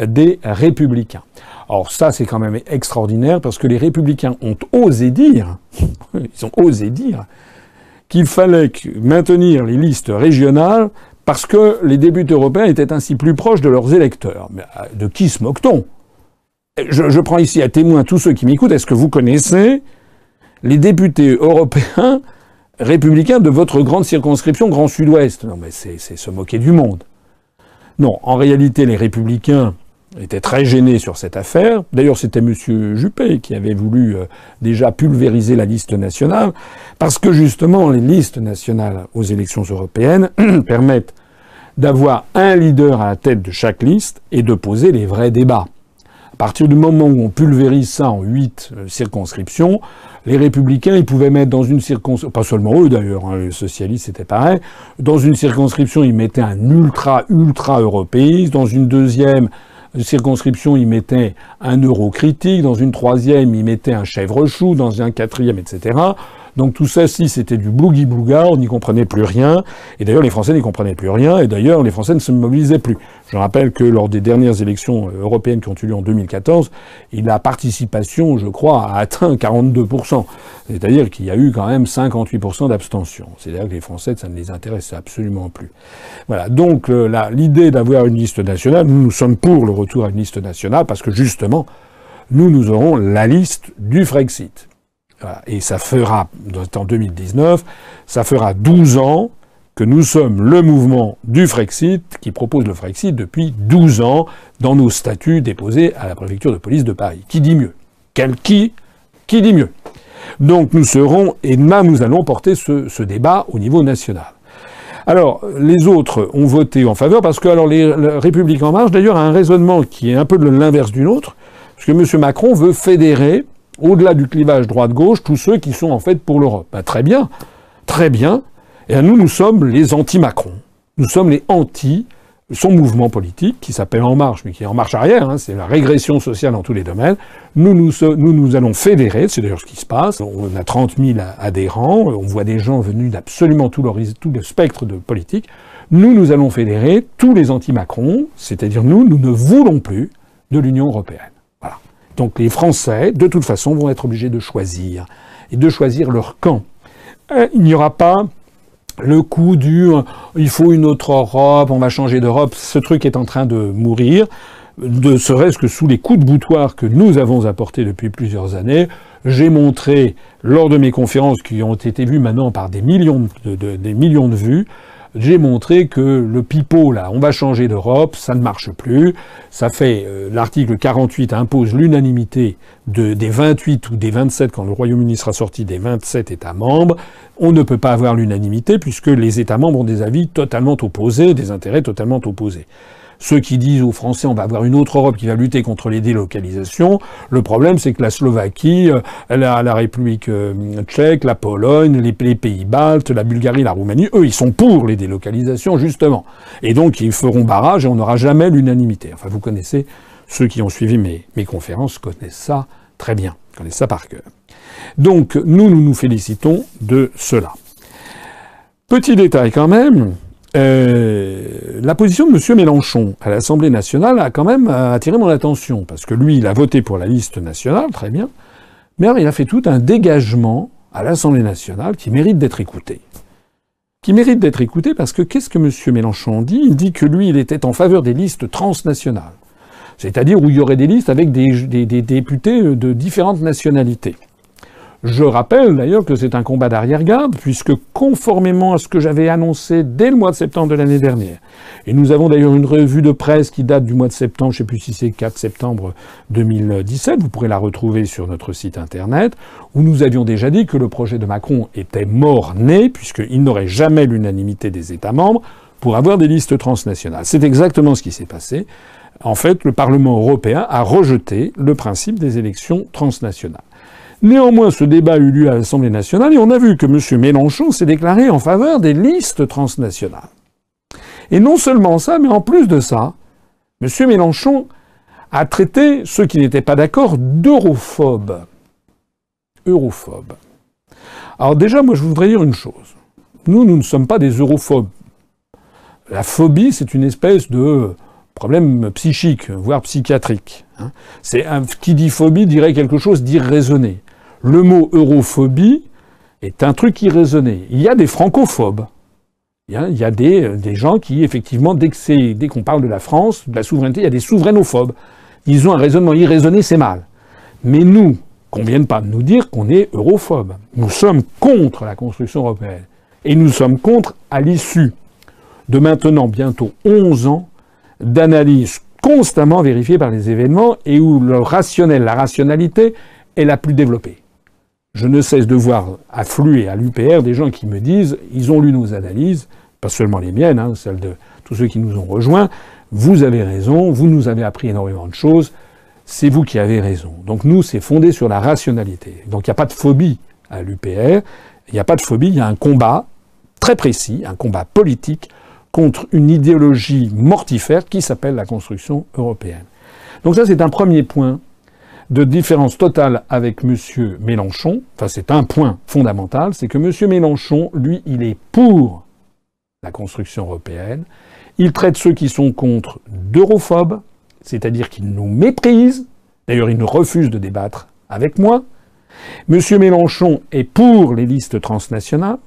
des républicains. Alors ça, c'est quand même extraordinaire parce que les républicains ont osé dire, ils ont osé dire qu'il fallait maintenir les listes régionales parce que les députés européens étaient ainsi plus proches de leurs électeurs. Mais euh, de qui se moque-t-on? Je, prends ici à témoin tous ceux qui m'écoutent. Est-ce que vous connaissez les députés européens républicains de votre grande circonscription Grand Sud-Ouest? Non, mais c'est se moquer du monde. Non, en réalité, les républicains étaient très gênés sur cette affaire. D'ailleurs, c'était M. Juppé qui avait voulu euh, déjà pulvériser la liste nationale, parce que justement, les listes nationales aux élections européennes permettent d'avoir un leader à la tête de chaque liste et de poser les vrais débats. À partir du moment où on pulvérise ça en huit euh, circonscriptions, les républicains, ils pouvaient mettre dans une circonscription, pas seulement eux d'ailleurs, hein, les socialistes c'était pareil, dans une circonscription, ils mettaient un ultra, ultra européiste, dans une deuxième circonscription, ils mettaient un euro critique, dans une troisième, ils mettaient un chèvre-chou, dans un quatrième, etc. Donc tout ça, si c'était du boogie-booga, on n'y comprenait plus rien. Et d'ailleurs, les Français n'y comprenaient plus rien. Et d'ailleurs, les Français ne se mobilisaient plus. Je rappelle que lors des dernières élections euh, européennes qui ont eu lieu en 2014, la participation, je crois, a atteint 42%. C'est-à-dire qu'il y a eu quand même 58% d'abstention. C'est-à-dire que les Français, ça ne les intéressait absolument plus. Voilà. Donc l'idée d'avoir une liste nationale, nous, nous sommes pour le retour à une liste nationale parce que justement, nous, nous aurons la liste du Frexit. Et ça fera, en 2019, ça fera 12 ans que nous sommes le mouvement du Frexit qui propose le Frexit depuis 12 ans dans nos statuts déposés à la préfecture de police de Paris. Qui dit mieux? Quel qui? Qui dit mieux? Donc nous serons, et même nous allons porter ce, débat au niveau national. Alors, les autres ont voté en faveur parce que alors les, Républiques en marche, d'ailleurs, a un raisonnement qui est un peu de l'inverse d'une autre, parce que M. Macron veut fédérer au-delà du clivage droite-gauche, tous ceux qui sont en fait pour l'Europe. Ben, très bien, très bien. Et nous, nous sommes les anti-Macron. Nous sommes les anti son mouvement politique, qui s'appelle En Marche, mais qui est en marche arrière, hein, c'est la régression sociale dans tous les domaines. Nous, nous, allons fédérer, c'est d'ailleurs ce qui se passe. On a 30 000 adhérents, on voit des gens venus d'absolument tout le spectre de politique. Nous, nous allons fédérer tous les anti-Macron, c'est-à-dire nous, nous ne voulons plus de l'Union européenne. Donc les Français, de toute façon, vont être obligés de choisir, et de choisir leur camp. Euh, il n'y aura pas le coup du il faut une autre Europe, on va changer d'Europe. Ce truc est en train de mourir, ne serait-ce que sous les coups de boutoir que nous avons apportés depuis plusieurs années. J'ai montré lors de mes conférences qui ont été vues maintenant par des millions de, des millions de vues, j'ai montré que le pipeau, là, on va changer d'Europe, ça ne marche plus. Ça fait, euh, l'article 48 impose l'unanimité de, des 28 ou des 27 quand le Royaume-Uni sera sorti des 27 États membres. On ne peut pas avoir l'unanimité puisque les États membres ont des avis totalement opposés, des intérêts totalement opposés. Ceux qui disent aux Français on va avoir une autre Europe qui va lutter contre les délocalisations, le problème c'est que la Slovaquie, euh, la, République euh, tchèque, la Pologne, les, pays baltes, la Bulgarie, la Roumanie, eux ils sont pour les délocalisations justement. Et donc ils feront barrage et on n'aura jamais l'unanimité. Enfin vous connaissez, ceux qui ont suivi mes, mes conférences connaissent ça très bien, connaissent ça par cœur. Donc nous, nous nous félicitons de cela. Petit détail quand même, euh, la position de M. Mélenchon à l'Assemblée nationale a quand même attiré mon attention, parce que lui, il a voté pour la liste nationale, très bien, mais alors il a fait tout un dégagement à l'Assemblée nationale qui mérite d'être écouté. Qui mérite d'être écouté parce que qu'est-ce que M. Mélenchon dit? Il dit que lui, il était en faveur des listes transnationales, c'est-à-dire où il y aurait des listes avec des, des députés de différentes nationalités. Je rappelle d'ailleurs que c'est un combat d'arrière-garde, puisque conformément à ce que j'avais annoncé dès le mois de septembre de l'année dernière, et nous avons d'ailleurs une revue de presse qui date du mois de septembre, je ne sais plus si c'est 4 septembre 2017, vous pourrez la retrouver sur notre site internet, où nous avions déjà dit que le projet de Macron était mort-né, puisqu'il n'aurait jamais l'unanimité des États membres pour avoir des listes transnationales. C'est exactement ce qui s'est passé. En fait, le Parlement européen a rejeté le principe des élections transnationales. Néanmoins, ce débat a eu lieu à l'Assemblée nationale et on a vu que M. Mélenchon s'est déclaré en faveur des listes transnationales. Et non seulement ça, mais en plus de ça, M. Mélenchon a traité ceux qui n'étaient pas d'accord d'europhobes. Europhobes. Alors déjà, moi je voudrais dire une chose. Nous, nous ne sommes pas des europhobes. La phobie, c'est une espèce de problème psychique, voire psychiatrique. Hein. C'est qui dit phobie dirait quelque chose d'irraisonné le mot europhobie est un truc irraisonné. Il y a des francophobes. Il y a, des, gens qui, effectivement, dès qu'on parle de la France, de la souveraineté, il y a des souverainophobes. Ils ont un raisonnement irraisonné, c'est mal. Mais nous, qu'on ne vienne pas nous dire qu'on est europhobes. Nous sommes contre la construction européenne. Et nous sommes contre, à l'issue de maintenant bientôt 11 ans d'analyse constamment vérifiée par les événements et où le rationnel, la rationalité est la plus développée je ne cesse de voir affluer à l'UPR des gens qui me disent, ils ont lu nos analyses, pas seulement les miennes, hein, celles de tous ceux qui nous ont rejoints, vous avez raison, vous nous avez appris énormément de choses, c'est vous qui avez raison. Donc nous, c'est fondé sur la rationalité. Donc il n'y a pas de phobie à l'UPR, il n'y a pas de phobie, il y a un combat très précis, un combat politique contre une idéologie mortifère qui s'appelle la construction européenne. Donc ça, c'est un premier point de différence totale avec M. Mélenchon, enfin c'est un point fondamental, c'est que M. Mélenchon, lui, il est pour la construction européenne, il traite ceux qui sont contre d'europhobes, c'est-à-dire qu'il nous méprise, d'ailleurs il nous refuse de débattre avec moi, M. Mélenchon est pour les listes transnationales,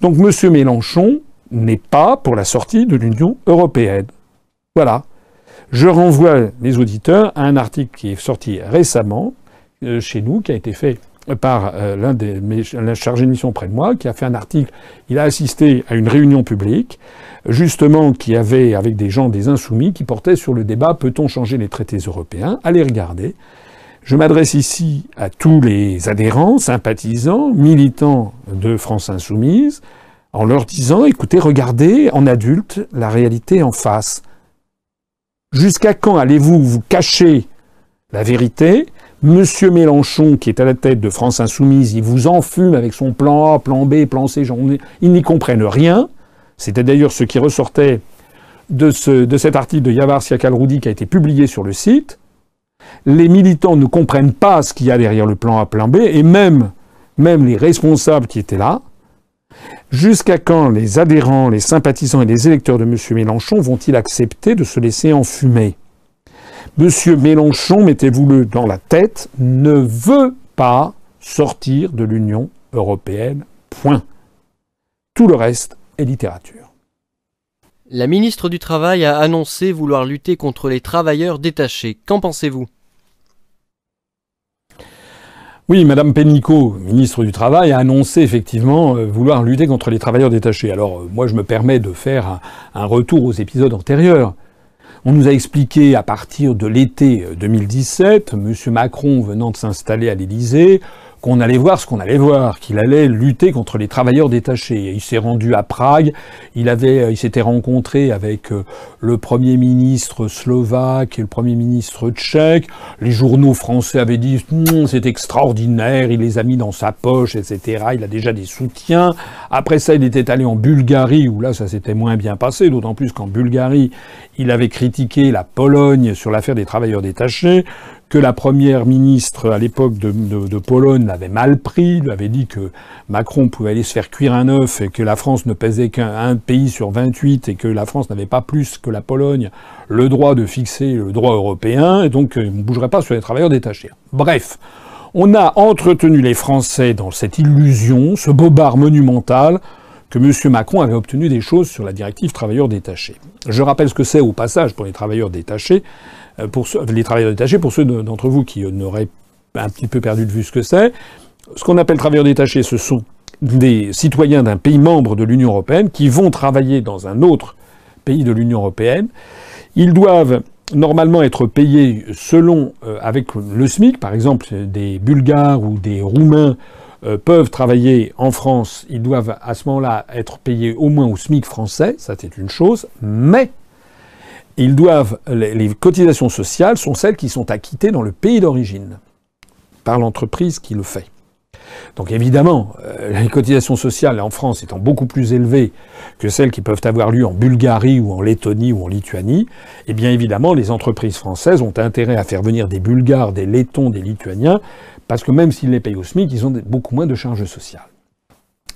donc M. Mélenchon n'est pas pour la sortie de l'Union européenne. Voilà. Je renvoie les auditeurs à un article qui est sorti récemment euh, chez nous, qui a été fait par euh, l'un des la chargé de mission près de moi, qui a fait un article. Il a assisté à une réunion publique, justement, qui avait avec des gens des insoumis, qui portait sur le débat peut-on changer les traités européens? Allez regarder. Je m'adresse ici à tous les adhérents, sympathisants, militants de France Insoumise, en leur disant écoutez, regardez en adulte la réalité en face. Jusqu'à quand allez-vous vous cacher la vérité? Monsieur Mélenchon, qui est à la tête de France Insoumise, il vous enfume avec son plan A, plan B, plan C, ils n'y comprennent rien. C'était d'ailleurs ce qui ressortait de, ce, de cet article de Yavar Siakal-Roudi qui a été publié sur le site. Les militants ne comprennent pas ce qu'il y a derrière le plan A, plan B, et même les responsables qui étaient là, Jusqu'à quand les adhérents, les sympathisants et les électeurs de M. Mélenchon vont-ils accepter de se laisser enfumer? M. Mélenchon, mettez-vous-le dans la tête, ne veut pas sortir de l'Union européenne. Point. Tout le reste est littérature. La ministre du Travail a annoncé vouloir lutter contre les travailleurs détachés. Qu'en pensez-vous? Oui, Madame Pénicaud, ministre du Travail, a annoncé effectivement euh, vouloir lutter contre les travailleurs détachés. Alors euh, moi je me permets de faire un, retour aux épisodes antérieurs. On nous a expliqué à partir de l'été 2017, euh, M. Macron venant de s'installer à l'Élysée, qu'on allait voir ce qu'on allait voir, qu'il allait lutter contre les travailleurs détachés. il s'est rendu à Prague, il avait, euh, il s'était rencontré avec euh, le premier ministre slovaque et le premier ministre tchèque. Les journaux français avaient dit hum, c'est extraordinaire, il les a mis dans sa poche, etc. Il a déjà des soutiens. Après ça, il était allé en Bulgarie où là, ça s'était moins bien passé, d'autant plus qu'en Bulgarie, il avait critiqué la Pologne sur l'affaire des travailleurs détachés que la première ministre à l'époque de, Pologne l'avait mal pris, lui avait dit que Macron pouvait aller se faire cuire un œuf et que la France ne pesait qu'un pays sur 28 et que la France n'avait pas plus que la Pologne le droit de fixer le droit européen et donc euh, il ne bougerait pas sur les travailleurs détachés. Bref, on a entretenu les Français dans cette illusion, ce bobard monumental que M. Macron avait obtenu des choses sur la directive travailleurs détachés. Je rappelle ce que c'est au passage pour les travailleurs détachés. Euh, pour les travailleurs détachés, pour ceux d'entre vous qui n'auraient un petit peu perdu de vue ce que c'est, ce qu'on appelle travailleurs détachés, ce sont des citoyens d'un pays membre de l'Union européenne qui vont travailler dans un autre pays de l'Union européenne. Ils doivent normalement être payés selon euh, avec le SMIC, par exemple des Bulgares ou des Roumains euh, peuvent travailler en France, ils doivent à ce moment-là être payés au moins au SMIC français, ça c'est une chose, mais ils doivent, les, cotisations sociales sont celles qui sont acquittées dans le pays d'origine, par l'entreprise qui le fait. Donc évidemment, euh, les cotisations sociales en France étant beaucoup plus élevées que celles qui peuvent avoir lieu en Bulgarie ou en Lettonie ou en Lituanie, eh bien évidemment, les entreprises françaises ont intérêt à faire venir des Bulgares, des Lettons, des Lituaniens, parce que même s'ils les payent au SMIC, ils ont beaucoup moins de charges sociales.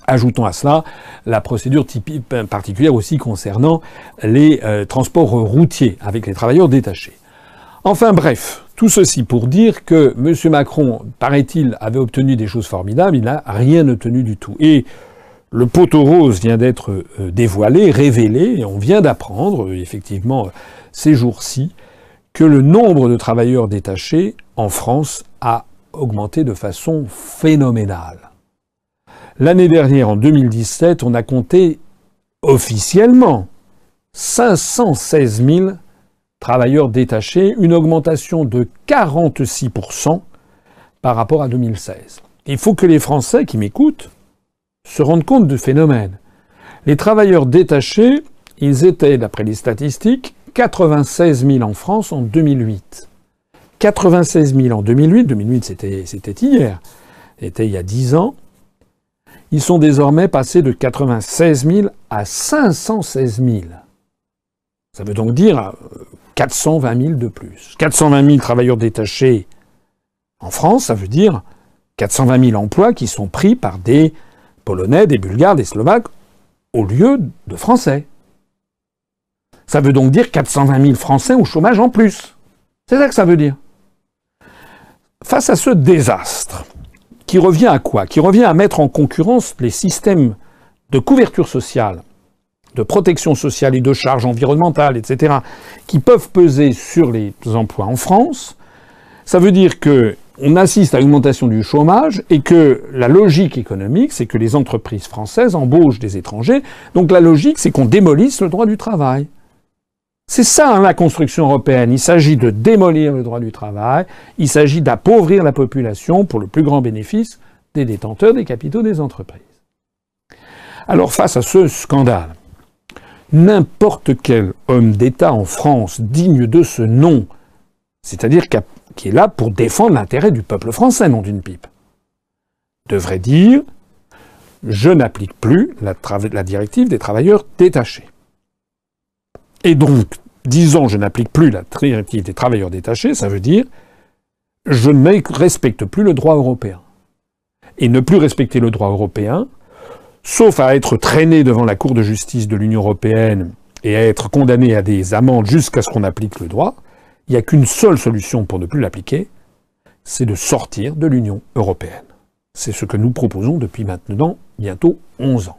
Ajoutons à cela la procédure typique, particulière aussi concernant les euh, transports routiers avec les travailleurs détachés. Enfin bref, tout ceci pour dire que M. Macron, paraît-il, avait obtenu des choses formidables, il n'a rien obtenu du tout. Et le poteau rose vient d'être euh, dévoilé, révélé, et on vient d'apprendre, euh, effectivement, ces jours-ci, que le nombre de travailleurs détachés en France a augmenté de façon phénoménale. L'année dernière, en 2017, on a compté officiellement 516 000 travailleurs détachés, une augmentation de 46% par rapport à 2016. Il faut que les Français qui m'écoutent se rendent compte du phénomène. Les travailleurs détachés, ils étaient, d'après les statistiques, 96 000 en France en 2008. 96 000 en 2008, 2008 c'était, hier, c'était il y a 10 ans, ils sont désormais passés de 96 000 à 516 000. Ça veut donc dire 420 euh, 000 de plus. 420 000 travailleurs détachés en France, ça veut dire 420 000 emplois qui sont pris par des Polonais, des Bulgares, des Slovaques au lieu de Français. Ça veut donc dire 420 000 Français au chômage en plus. C'est ça que ça veut dire. Face à ce désastre, qui revient à quoi? Qui revient à mettre en concurrence les systèmes de couverture sociale, de protection sociale et de charges environnementales, etc., qui peuvent peser sur les emplois en France. Ça veut dire que on assiste à une augmentation du chômage et que la logique économique, c'est que les entreprises françaises embauchent des étrangers. Donc la logique, c'est qu'on démolisse le droit du travail. C'est ça hein, la construction européenne. Il s'agit de démolir le droit du travail, il s'agit d'appauvrir la population pour le plus grand bénéfice des détenteurs des capitaux des entreprises. Alors face à ce scandale, n'importe quel homme d'État en France digne de ce nom, c'est-à-dire qui est là pour défendre l'intérêt du peuple français, non d'une pipe, devrait dire je n'applique plus la, la directive des travailleurs détachés. Et donc, disant je n'applique plus la directive des travailleurs détachés, ça veut dire je ne respecte plus le droit européen. Et ne plus respecter le droit européen, sauf à être traîné devant la Cour de justice de l'Union européenne et à être condamné à des amendes jusqu'à ce qu'on applique le droit, il n'y a qu'une seule solution pour ne plus l'appliquer, c'est de sortir de l'Union européenne. C'est ce que nous proposons depuis maintenant bientôt 11 ans.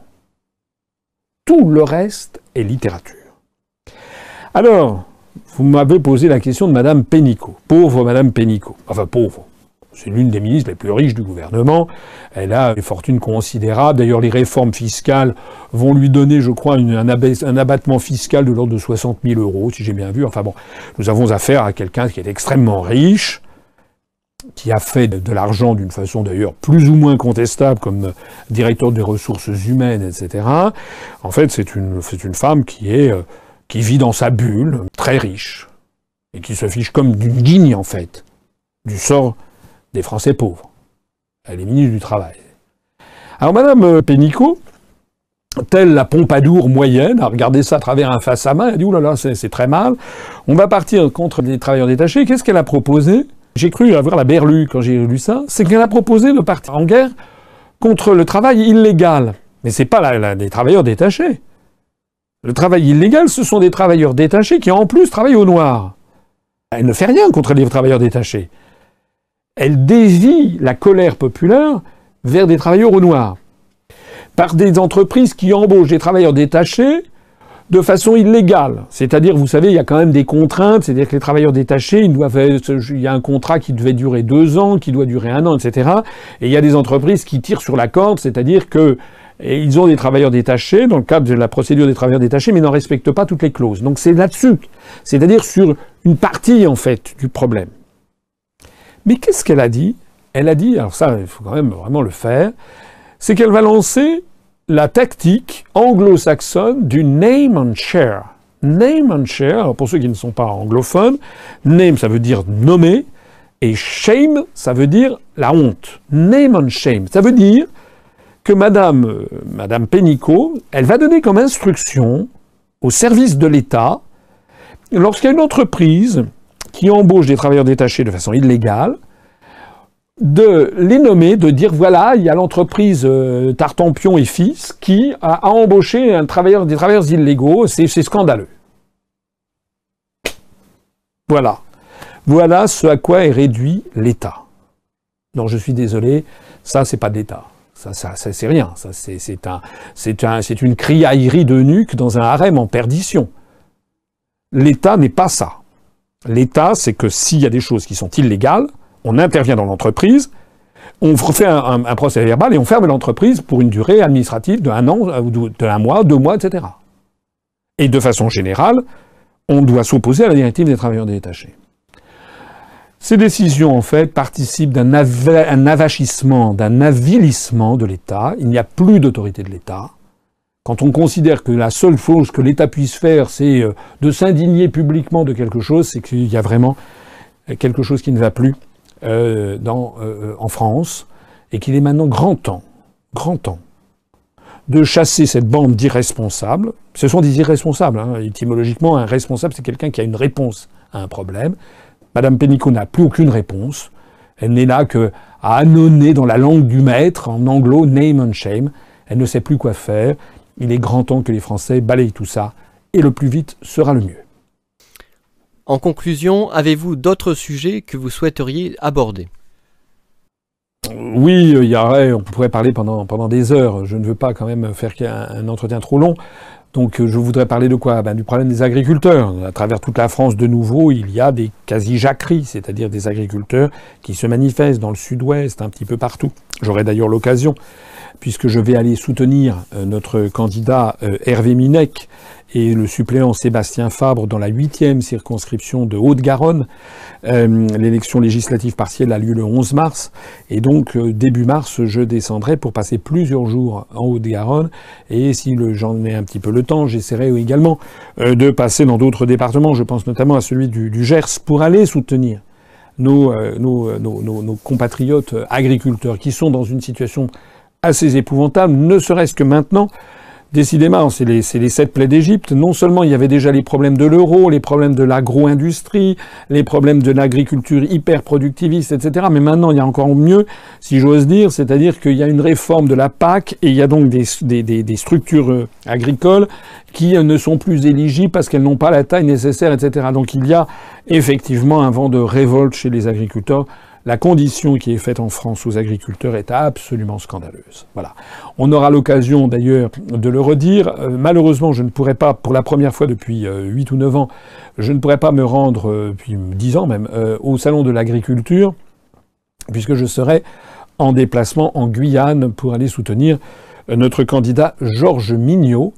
Tout le reste est littérature. Alors, vous m'avez posé la question de Madame Pénicaud. Pauvre Madame Pénicaud. Enfin, pauvre. C'est l'une des ministres les plus riches du gouvernement. Elle a une fortune considérable. D'ailleurs, les réformes fiscales vont lui donner, je crois, un, abattement fiscal de l'ordre de 60 000 euros, si j'ai bien vu. Enfin bon, nous avons affaire à quelqu'un qui est extrêmement riche, qui a fait de l'argent d'une façon d'ailleurs plus ou moins contestable comme directeur des ressources humaines, etc. En fait, c'est une, femme qui est euh, qui vit dans sa bulle, très riche, et qui se fiche comme d'une guigne, en fait, du sort des Français pauvres. Elle est ministre du Travail. Alors, Madame euh, Pénicaud, telle la Pompadour moyenne, a regardé ça à travers un face à main, elle a dit, oulala, c'est très mal, on va partir contre les travailleurs détachés. Qu'est-ce qu'elle a proposé? J'ai cru avoir la berlue quand j'ai lu ça, c'est qu'elle a proposé de partir en guerre contre le travail illégal. Mais c'est pas la, des travailleurs détachés. Le travail illégal, ce sont des travailleurs détachés qui en plus travaillent au noir. Elle ne fait rien contre les travailleurs détachés. Elle dévie la colère populaire vers des travailleurs au noir. Par des entreprises qui embauchent des travailleurs détachés de façon illégale. C'est-à-dire, vous savez, il y a quand même des contraintes, c'est-à-dire que les travailleurs détachés, ils doivent, il y a un contrat qui devait durer deux ans, qui doit durer un an, etc. Et il y a des entreprises qui tirent sur la corde, c'est-à-dire que ils ont des travailleurs détachés dans le cadre de la procédure des travailleurs détachés, mais n'en respectent pas toutes les clauses. Donc c'est là-dessus, c'est-à-dire sur une partie en fait du problème. Mais qu'est-ce qu'elle a dit? Elle a dit, alors ça, il faut quand même vraiment le faire, c'est qu'elle va lancer la tactique anglo-saxonne du name and share. Name and share, alors pour ceux qui ne sont pas anglophones, name ça veut dire nommer, et shame ça veut dire la honte. Name and shame, ça veut dire que Madame, euh, Madame Pénicaud, elle va donner comme instruction au service de l'État, lorsqu'il y a une entreprise qui embauche des travailleurs détachés de façon illégale, de les nommer, de dire voilà, il y a l'entreprise euh, Tartampion et Fils qui a, embauché des travailleurs illégaux, c'est scandaleux. Voilà. Voilà ce à quoi est réduit l'État. Non, je suis désolé, ça c'est pas de l'État. Ça, c'est rien. Ça, c'est un, un, une criaillerie de nuque dans un harem en perdition. L'État n'est pas ça. L'État, c'est que s'il y a des choses qui sont illégales, on intervient dans l'entreprise, on fait un, procès verbal et on ferme l'entreprise pour une durée administrative de un an, de un mois, deux mois, etc. Et de façon générale, on doit s'opposer à la directive des travailleurs détachés. Ces décisions, en fait, participent d'un avachissement, d'un avilissement de l'État. Il n'y a plus d'autorité de l'État. Quand on considère que la seule chose que l'État puisse faire, c'est euh, de s'indigner publiquement de quelque chose, c'est qu'il y a vraiment quelque chose qui ne va plus euh, euh, en France, et qu'il est maintenant grand temps, grand temps, de chasser cette bande d'irresponsables. Ce sont des irresponsables. Hein. Étymologiquement, un responsable, c'est quelqu'un qui a une réponse à un problème. Madame Pénicaud n'a plus aucune réponse. Elle n'est là que à annonner dans la langue du maître, en anglo, name and shame. Elle ne sait plus quoi faire. Il est grand temps que les Français balayent tout ça, et le plus vite sera le mieux. En conclusion, avez-vous d'autres sujets que vous souhaiteriez aborder? Oui, il y aurait, on pourrait parler pendant, pendant des heures. Je ne veux pas quand même faire un, entretien trop long. Donc je voudrais parler de quoi? Ben, Du problème des agriculteurs. À travers toute la France, de nouveau, il y a des quasi-jacqueries, c'est-à-dire des agriculteurs qui se manifestent dans le sud-ouest, un petit peu partout. J'aurai d'ailleurs l'occasion, puisque je vais aller soutenir euh, notre candidat euh, Hervé Minec, et le suppléant Sébastien Fabre dans la huitième circonscription de Haute-Garonne. Euh, l'élection législative partielle a lieu le 11 mars et donc euh, début mars je descendrai pour passer plusieurs jours en Haute-Garonne et si j'en ai un petit peu le temps j'essaierai également euh, de passer dans d'autres départements, je pense notamment à celui du, Gers pour aller soutenir nos, compatriotes agriculteurs qui sont dans une situation assez épouvantable, ne serait-ce que maintenant Décidément, c'est les, sept plaies d'Égypte. Non seulement il y avait déjà les problèmes de l'euro, les problèmes de l'agro-industrie, les problèmes de l'agriculture hyper productiviste, etc. Mais maintenant, il y a encore mieux, si j'ose dire, c'est-à-dire qu'il y a une réforme de la PAC et il y a donc des structures euh, agricoles qui euh, ne sont plus éligibles parce qu'elles n'ont pas la taille nécessaire, etc. Donc il y a effectivement un vent de révolte chez les agriculteurs la condition qui est faite en France aux agriculteurs est absolument scandaleuse. Voilà. On aura l'occasion d'ailleurs de le redire. Euh, malheureusement, je ne pourrais pas, pour la première fois depuis 8 euh, ou 9 ans, je ne pourrais pas me rendre, euh, depuis 10 ans même, au Salon de l'agriculture, puisque je serai en déplacement en Guyane pour aller soutenir notre candidat Georges Mignot,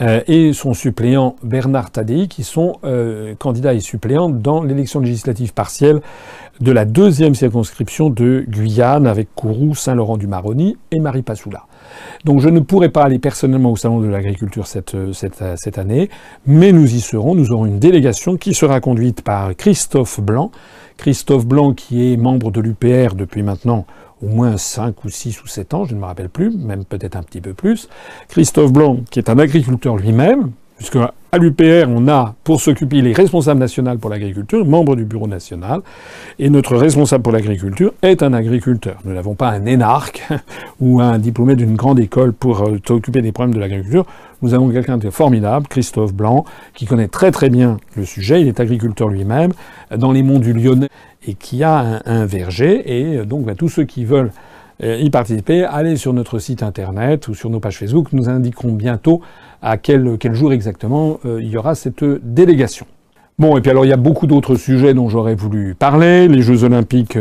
euh, et son suppléant Bernard Tadei, qui sont euh, candidats et suppléants dans l'élection législative partielle de la deuxième circonscription de Guyane, avec Kourou, Saint-Laurent-du-Maroni et Marie Passoula. Donc je ne pourrai pas aller personnellement au Salon de l'Agriculture cette, cette année, mais nous y serons. Nous aurons une délégation qui sera conduite par Christophe Blanc. Christophe Blanc qui est membre de l'UPR depuis maintenant au moins 5 ou 6 ou 7 ans, je ne me rappelle plus, même peut-être un petit peu plus. Christophe Blanc, qui est un agriculteur lui-même, puisque à l'UPR, on a pour s'occuper les responsables nationaux pour l'agriculture, membres du bureau national, et notre responsable pour l'agriculture est un agriculteur. Nous n'avons pas un énarque ou un diplômé d'une grande école pour euh, s'occuper des problèmes de l'agriculture. Nous avons quelqu'un de formidable, Christophe Blanc, qui connaît très très bien le sujet. Il est agriculteur lui-même dans les monts du Lyonnais et qui a un, verger. Et euh, donc, bah, tous ceux qui veulent euh, y participer, allez sur notre site internet ou sur nos pages Facebook. Nous indiquerons bientôt à quel, quel jour exactement euh, il y aura cette délégation. Bon, et puis alors il y a beaucoup d'autres sujets dont j'aurais voulu parler. Les Jeux Olympiques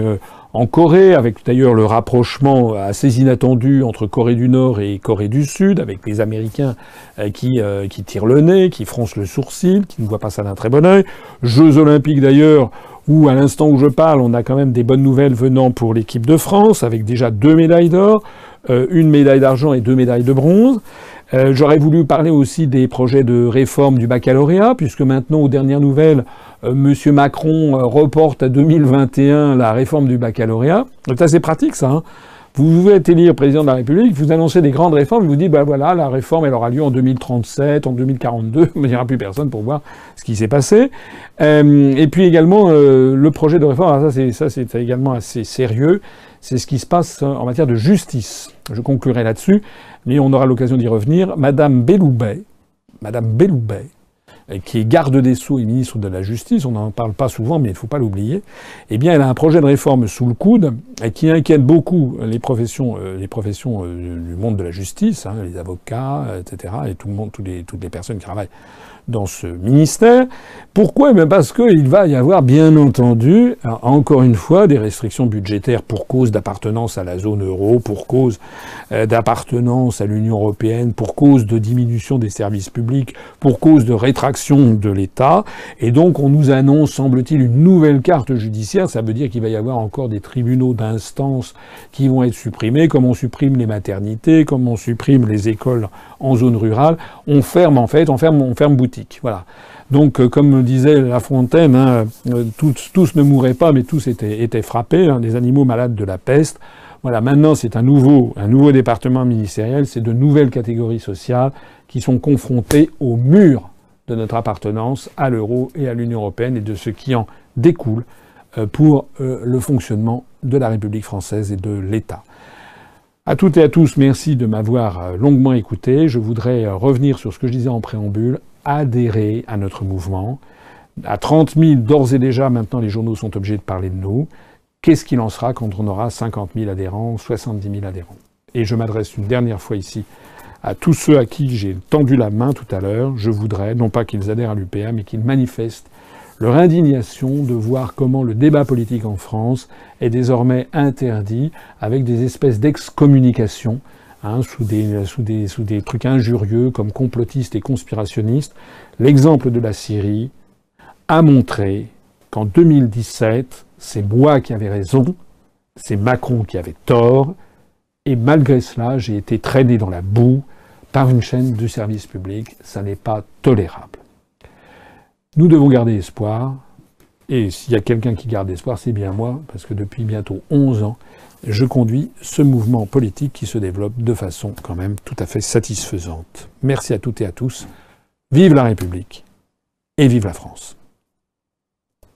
en Corée, avec d'ailleurs le rapprochement assez inattendu entre Corée du Nord et Corée du Sud, avec les Américains qui, qui tirent le nez, qui froncent le sourcil, qui ne voient pas ça d'un très bon oeil. Jeux Olympiques d'ailleurs où à l'instant où je parle, on a quand même des bonnes nouvelles venant pour l'équipe de France, avec déjà deux médailles d'or, euh, une médaille d'argent et deux médailles de bronze. Euh, j'aurais voulu parler aussi des projets de réforme du baccalauréat, puisque maintenant, aux dernières nouvelles, euh, M. Macron reporte à 2021 la réforme du baccalauréat. C'est assez pratique, ça. Hein vous êtes élire président de la République, vous annoncez des grandes réformes, vous dites, ben voilà, la réforme, elle aura lieu en 2037, en 2042, il n'y aura plus personne pour voir ce qui s'est passé. Euh, et puis également, euh, le projet de réforme, ça c'est, ça c'est également assez sérieux, c'est ce qui se passe en matière de justice. Je conclurai là-dessus, mais on aura l'occasion d'y revenir. Madame Belloubet, Madame Belloubet, qui est garde des Sceaux et ministre de la Justice, on n'en parle pas souvent, mais il ne faut pas l'oublier, eh bien, elle a un projet de réforme sous le coude qui inquiète beaucoup les professions, euh, les professions euh, du monde de la justice, hein, les avocats, etc., et tout le monde, toutes les personnes qui travaillent dans ce ministère. Pourquoi? Eh Parce qu'il va y avoir, bien entendu, encore une fois, des restrictions budgétaires pour cause d'appartenance à la zone euro, pour cause euh, d'appartenance à l'Union européenne, pour cause de diminution des services publics, pour cause de rétraction de l'État. Et donc, on nous annonce, semble-t-il, une nouvelle carte judiciaire. Ça veut dire qu'il va y avoir encore des tribunaux d'instance qui vont être supprimés, comme on supprime les maternités, comme on supprime les écoles en zone rurale. On ferme, en fait, on ferme, on ferme boutique. Voilà. Donc, euh, comme disait La Fontaine, hein, euh, tous, ne mouraient pas, mais tous étaient, frappés, hein, des animaux malades de la peste. Voilà, maintenant c'est un nouveau, un nouveau département ministériel, c'est de nouvelles catégories sociales qui sont confrontées au mur de notre appartenance à l'euro et à l'Union européenne et de ce qui en découle euh, pour le fonctionnement de la République française et de l'État. À toutes et à tous, merci de m'avoir longuement écouté. Je voudrais revenir sur ce que je disais en préambule adhérer à notre mouvement. À 30 000, d'ores et déjà, maintenant, les journaux sont obligés de parler de nous. Qu'est-ce qu'il en sera quand on aura 50 000 adhérents, 70 000 adhérents? Et je m'adresse une dernière fois ici à tous ceux à qui j'ai tendu la main tout à l'heure. Je voudrais, non pas qu'ils adhèrent à l'UPA, mais qu'ils manifestent leur indignation de voir comment le débat politique en France est désormais interdit avec des espèces d'excommunication Hein, sous, des, trucs injurieux comme complotistes et conspirationnistes, l'exemple de la Syrie a montré qu'en 2017, c'est moi qui avais raison, c'est Macron qui avait tort, et malgré cela, j'ai été traîné dans la boue par une chaîne du service public. Ça n'est pas tolérable. Nous devons garder espoir, et s'il y a quelqu'un qui garde espoir, c'est bien moi, parce que depuis bientôt 11 ans, je conduis ce mouvement politique qui se développe de façon quand même tout à fait satisfaisante. Merci à toutes et à tous. Vive la République et vive la France.